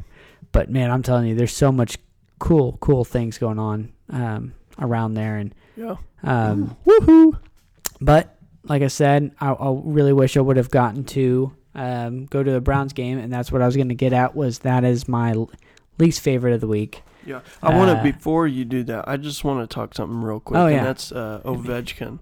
but man, I'm telling you, there's so much cool, cool things going on, um, around there. And, Yeah. um, woohoo. But like I said, I, I really wish I would have gotten to, um, go to the Browns game. And that's what I was going to get at was that is my l- least favorite of the week. Yeah, I want Uh, to before you do that. I just want to talk something real quick. Oh, and yeah. that's uh, Ovechkin, um,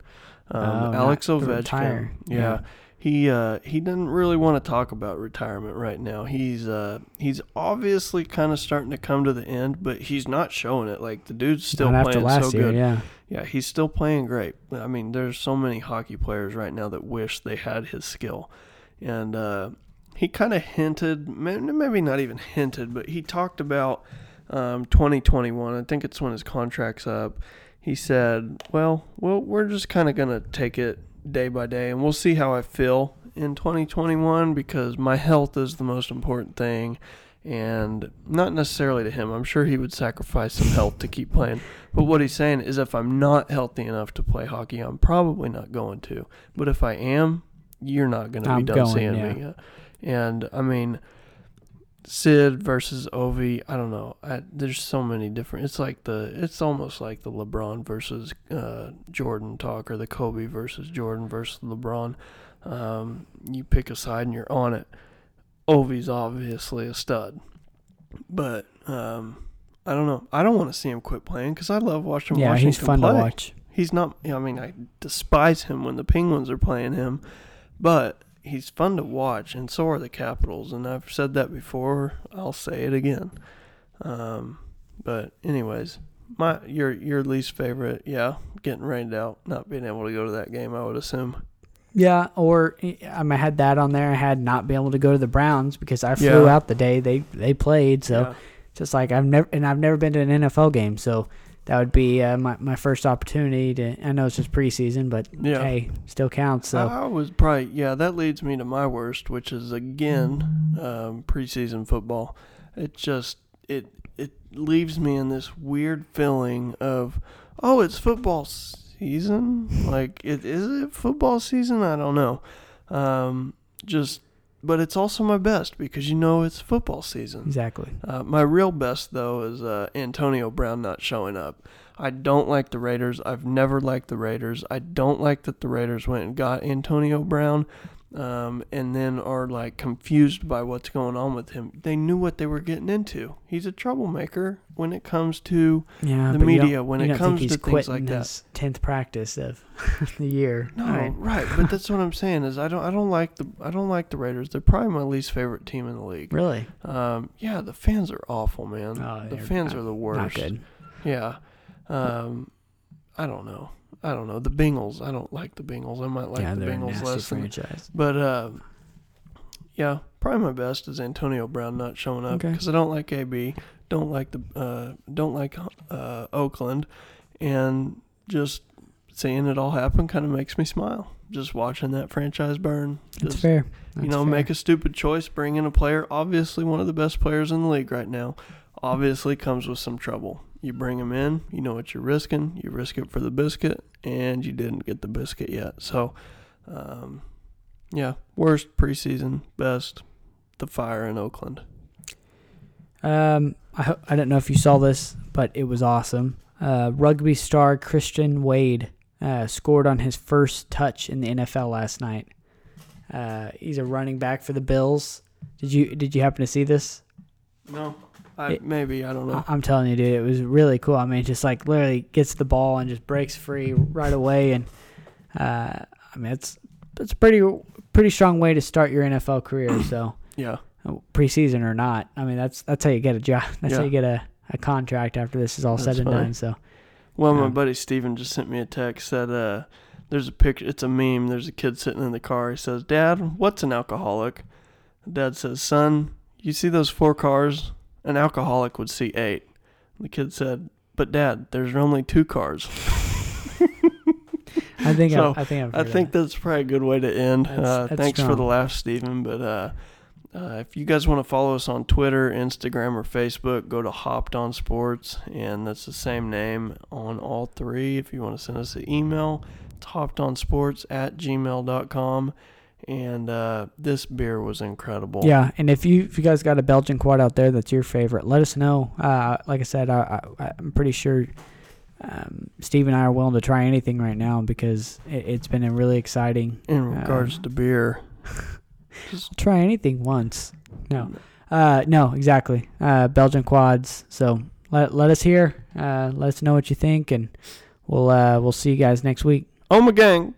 Oh, Alex Ovechkin. Yeah, Yeah. he uh, he doesn't really want to talk about retirement right now. He's uh, he's obviously kind of starting to come to the end, but he's not showing it. Like the dude's still Not playing so year, good. yeah. Yeah, he's still playing great. I mean, there's so many hockey players right now that wish they had his skill. And uh, he kind of hinted, maybe not even hinted, but he talked about um, 2021. I think it's when his contract's up. He said, well, well we're just kind of going to take it day by day and we'll see how I feel in 2021 because my health is the most important thing. And not necessarily to him. I'm sure he would sacrifice some health to keep playing. But what he's saying is if I'm not healthy enough to play hockey, I'm probably not going to. But if I am, you're not going to be done going, seeing yeah. me. And I mean, Sid versus Ovi, I don't know. I, there's so many different. It's like the. It's almost like the LeBron versus uh, Jordan talk, or the Kobe versus Jordan versus LeBron. Um, you pick a side and you're on it. Ovi's obviously a stud, but um, I don't know. I don't want to see him quit playing because I love watching Yeah, Washington he's fun play. to watch. He's not. I mean, I despise him when the Penguins are playing him, but he's fun to watch, and so are the Capitals. And I've said that before. I'll say it again. Um, but anyways, my your your least favorite, yeah, getting rained out, not being able to go to that game. I would assume. Yeah, or I mean, I had that on there. I had not been able to go to the Browns because I flew Yeah. out the day they they played. So Yeah. just like I've never and I've never been to an NFL game, so that would be uh, my my first opportunity to. I know it's just preseason, but Yeah. hey, still counts. So I was probably yeah. That leads me to my worst, which is again um, preseason football. It just it it leaves me in this weird feeling of oh, it's football season. Like it is it football season? I don't know. Um, just but it's also my best because you know it's football season. exactly. Uh, my real best though is uh, Antonio Brown not showing up. I don't like the Raiders. I've never liked the Raiders. I don't like that the Raiders went and got Antonio Brown, um, and then are like confused by what's going on with him. They knew what they were getting into. He's a troublemaker when it comes to Yeah, the but you don't- media, when it comes to things like that. tenth practice of the year. no, Right. right. But that's what I'm saying is I don't I don't like the I don't like the Raiders. They're probably my least favorite team in the league. Really? Um, yeah, the fans are awful, man. Oh, the fans not- are the worst. Not good. Yeah. Um, I don't know. I don't know. The Bengals. I don't like the Bengals. I might like yeah, the Bengals less than. franchise. But uh, yeah, probably my best is Antonio Brown not showing up Okay. because I don't like AB. Don't like the. Uh, don't like uh, Oakland, and just seeing it all happen kind of makes me smile. Just watching that franchise burn. That's Just, fair. you know, fair. make a stupid choice, bring in a player, obviously one of the best players in the league right now, obviously comes with some trouble. You bring them in, you know what you're risking, you risk it for the biscuit, and you didn't get the biscuit yet. So, um, yeah, worst preseason, best, the fire in Oakland. Um, I I don't know if you saw this, but it was awesome. Uh, rugby star Christian Wade uh, scored on his first touch in the NFL last night. Uh, he's a running back for the Bills. Did you did you happen to see this? No, I, It- maybe, I don't know. I- I'm telling you, dude, it was really cool. I mean, just like literally gets the ball and just breaks free right away, and uh, I mean, it's it's a pretty pretty strong way to start your NFL career. So Yeah, preseason or not, I mean, that's that's how you get a job. That's how you get a, a contract after this is all That's said and funny. done. So Well, my buddy Steven just sent me a text said uh there's a picture it's a meme, there's a kid sitting in the car. He says, "Dad, what's an alcoholic?" Dad says, "Son, you see those four cars? An alcoholic would see 8." The kid said, "But dad, there's only two cars." I think So, I, I think I've heard of think that. that's probably a good way to end. That's- uh, that's thanks for the laugh, Stephen. But uh, uh, if you guys want to follow us on Twitter, Instagram, or Facebook, go to Hopped On Sports, and that's the same name on all three. If you want to send us an email, it's hoppedonsports at gmail.com. And uh, this beer was incredible. Yeah, and if you if you guys got a Belgian quad out there that's your favorite, let us know. Uh, like I said, I, I, I'm pretty sure um, Steve and I are willing to try anything right now because it, it's been a really exciting. In regards Um, to beer, try anything once. No, uh, no, exactly. Uh, Belgian quads. So let let us hear. Uh, let us know what you think, and we'll uh, we'll see you guys next week. Oh my gang.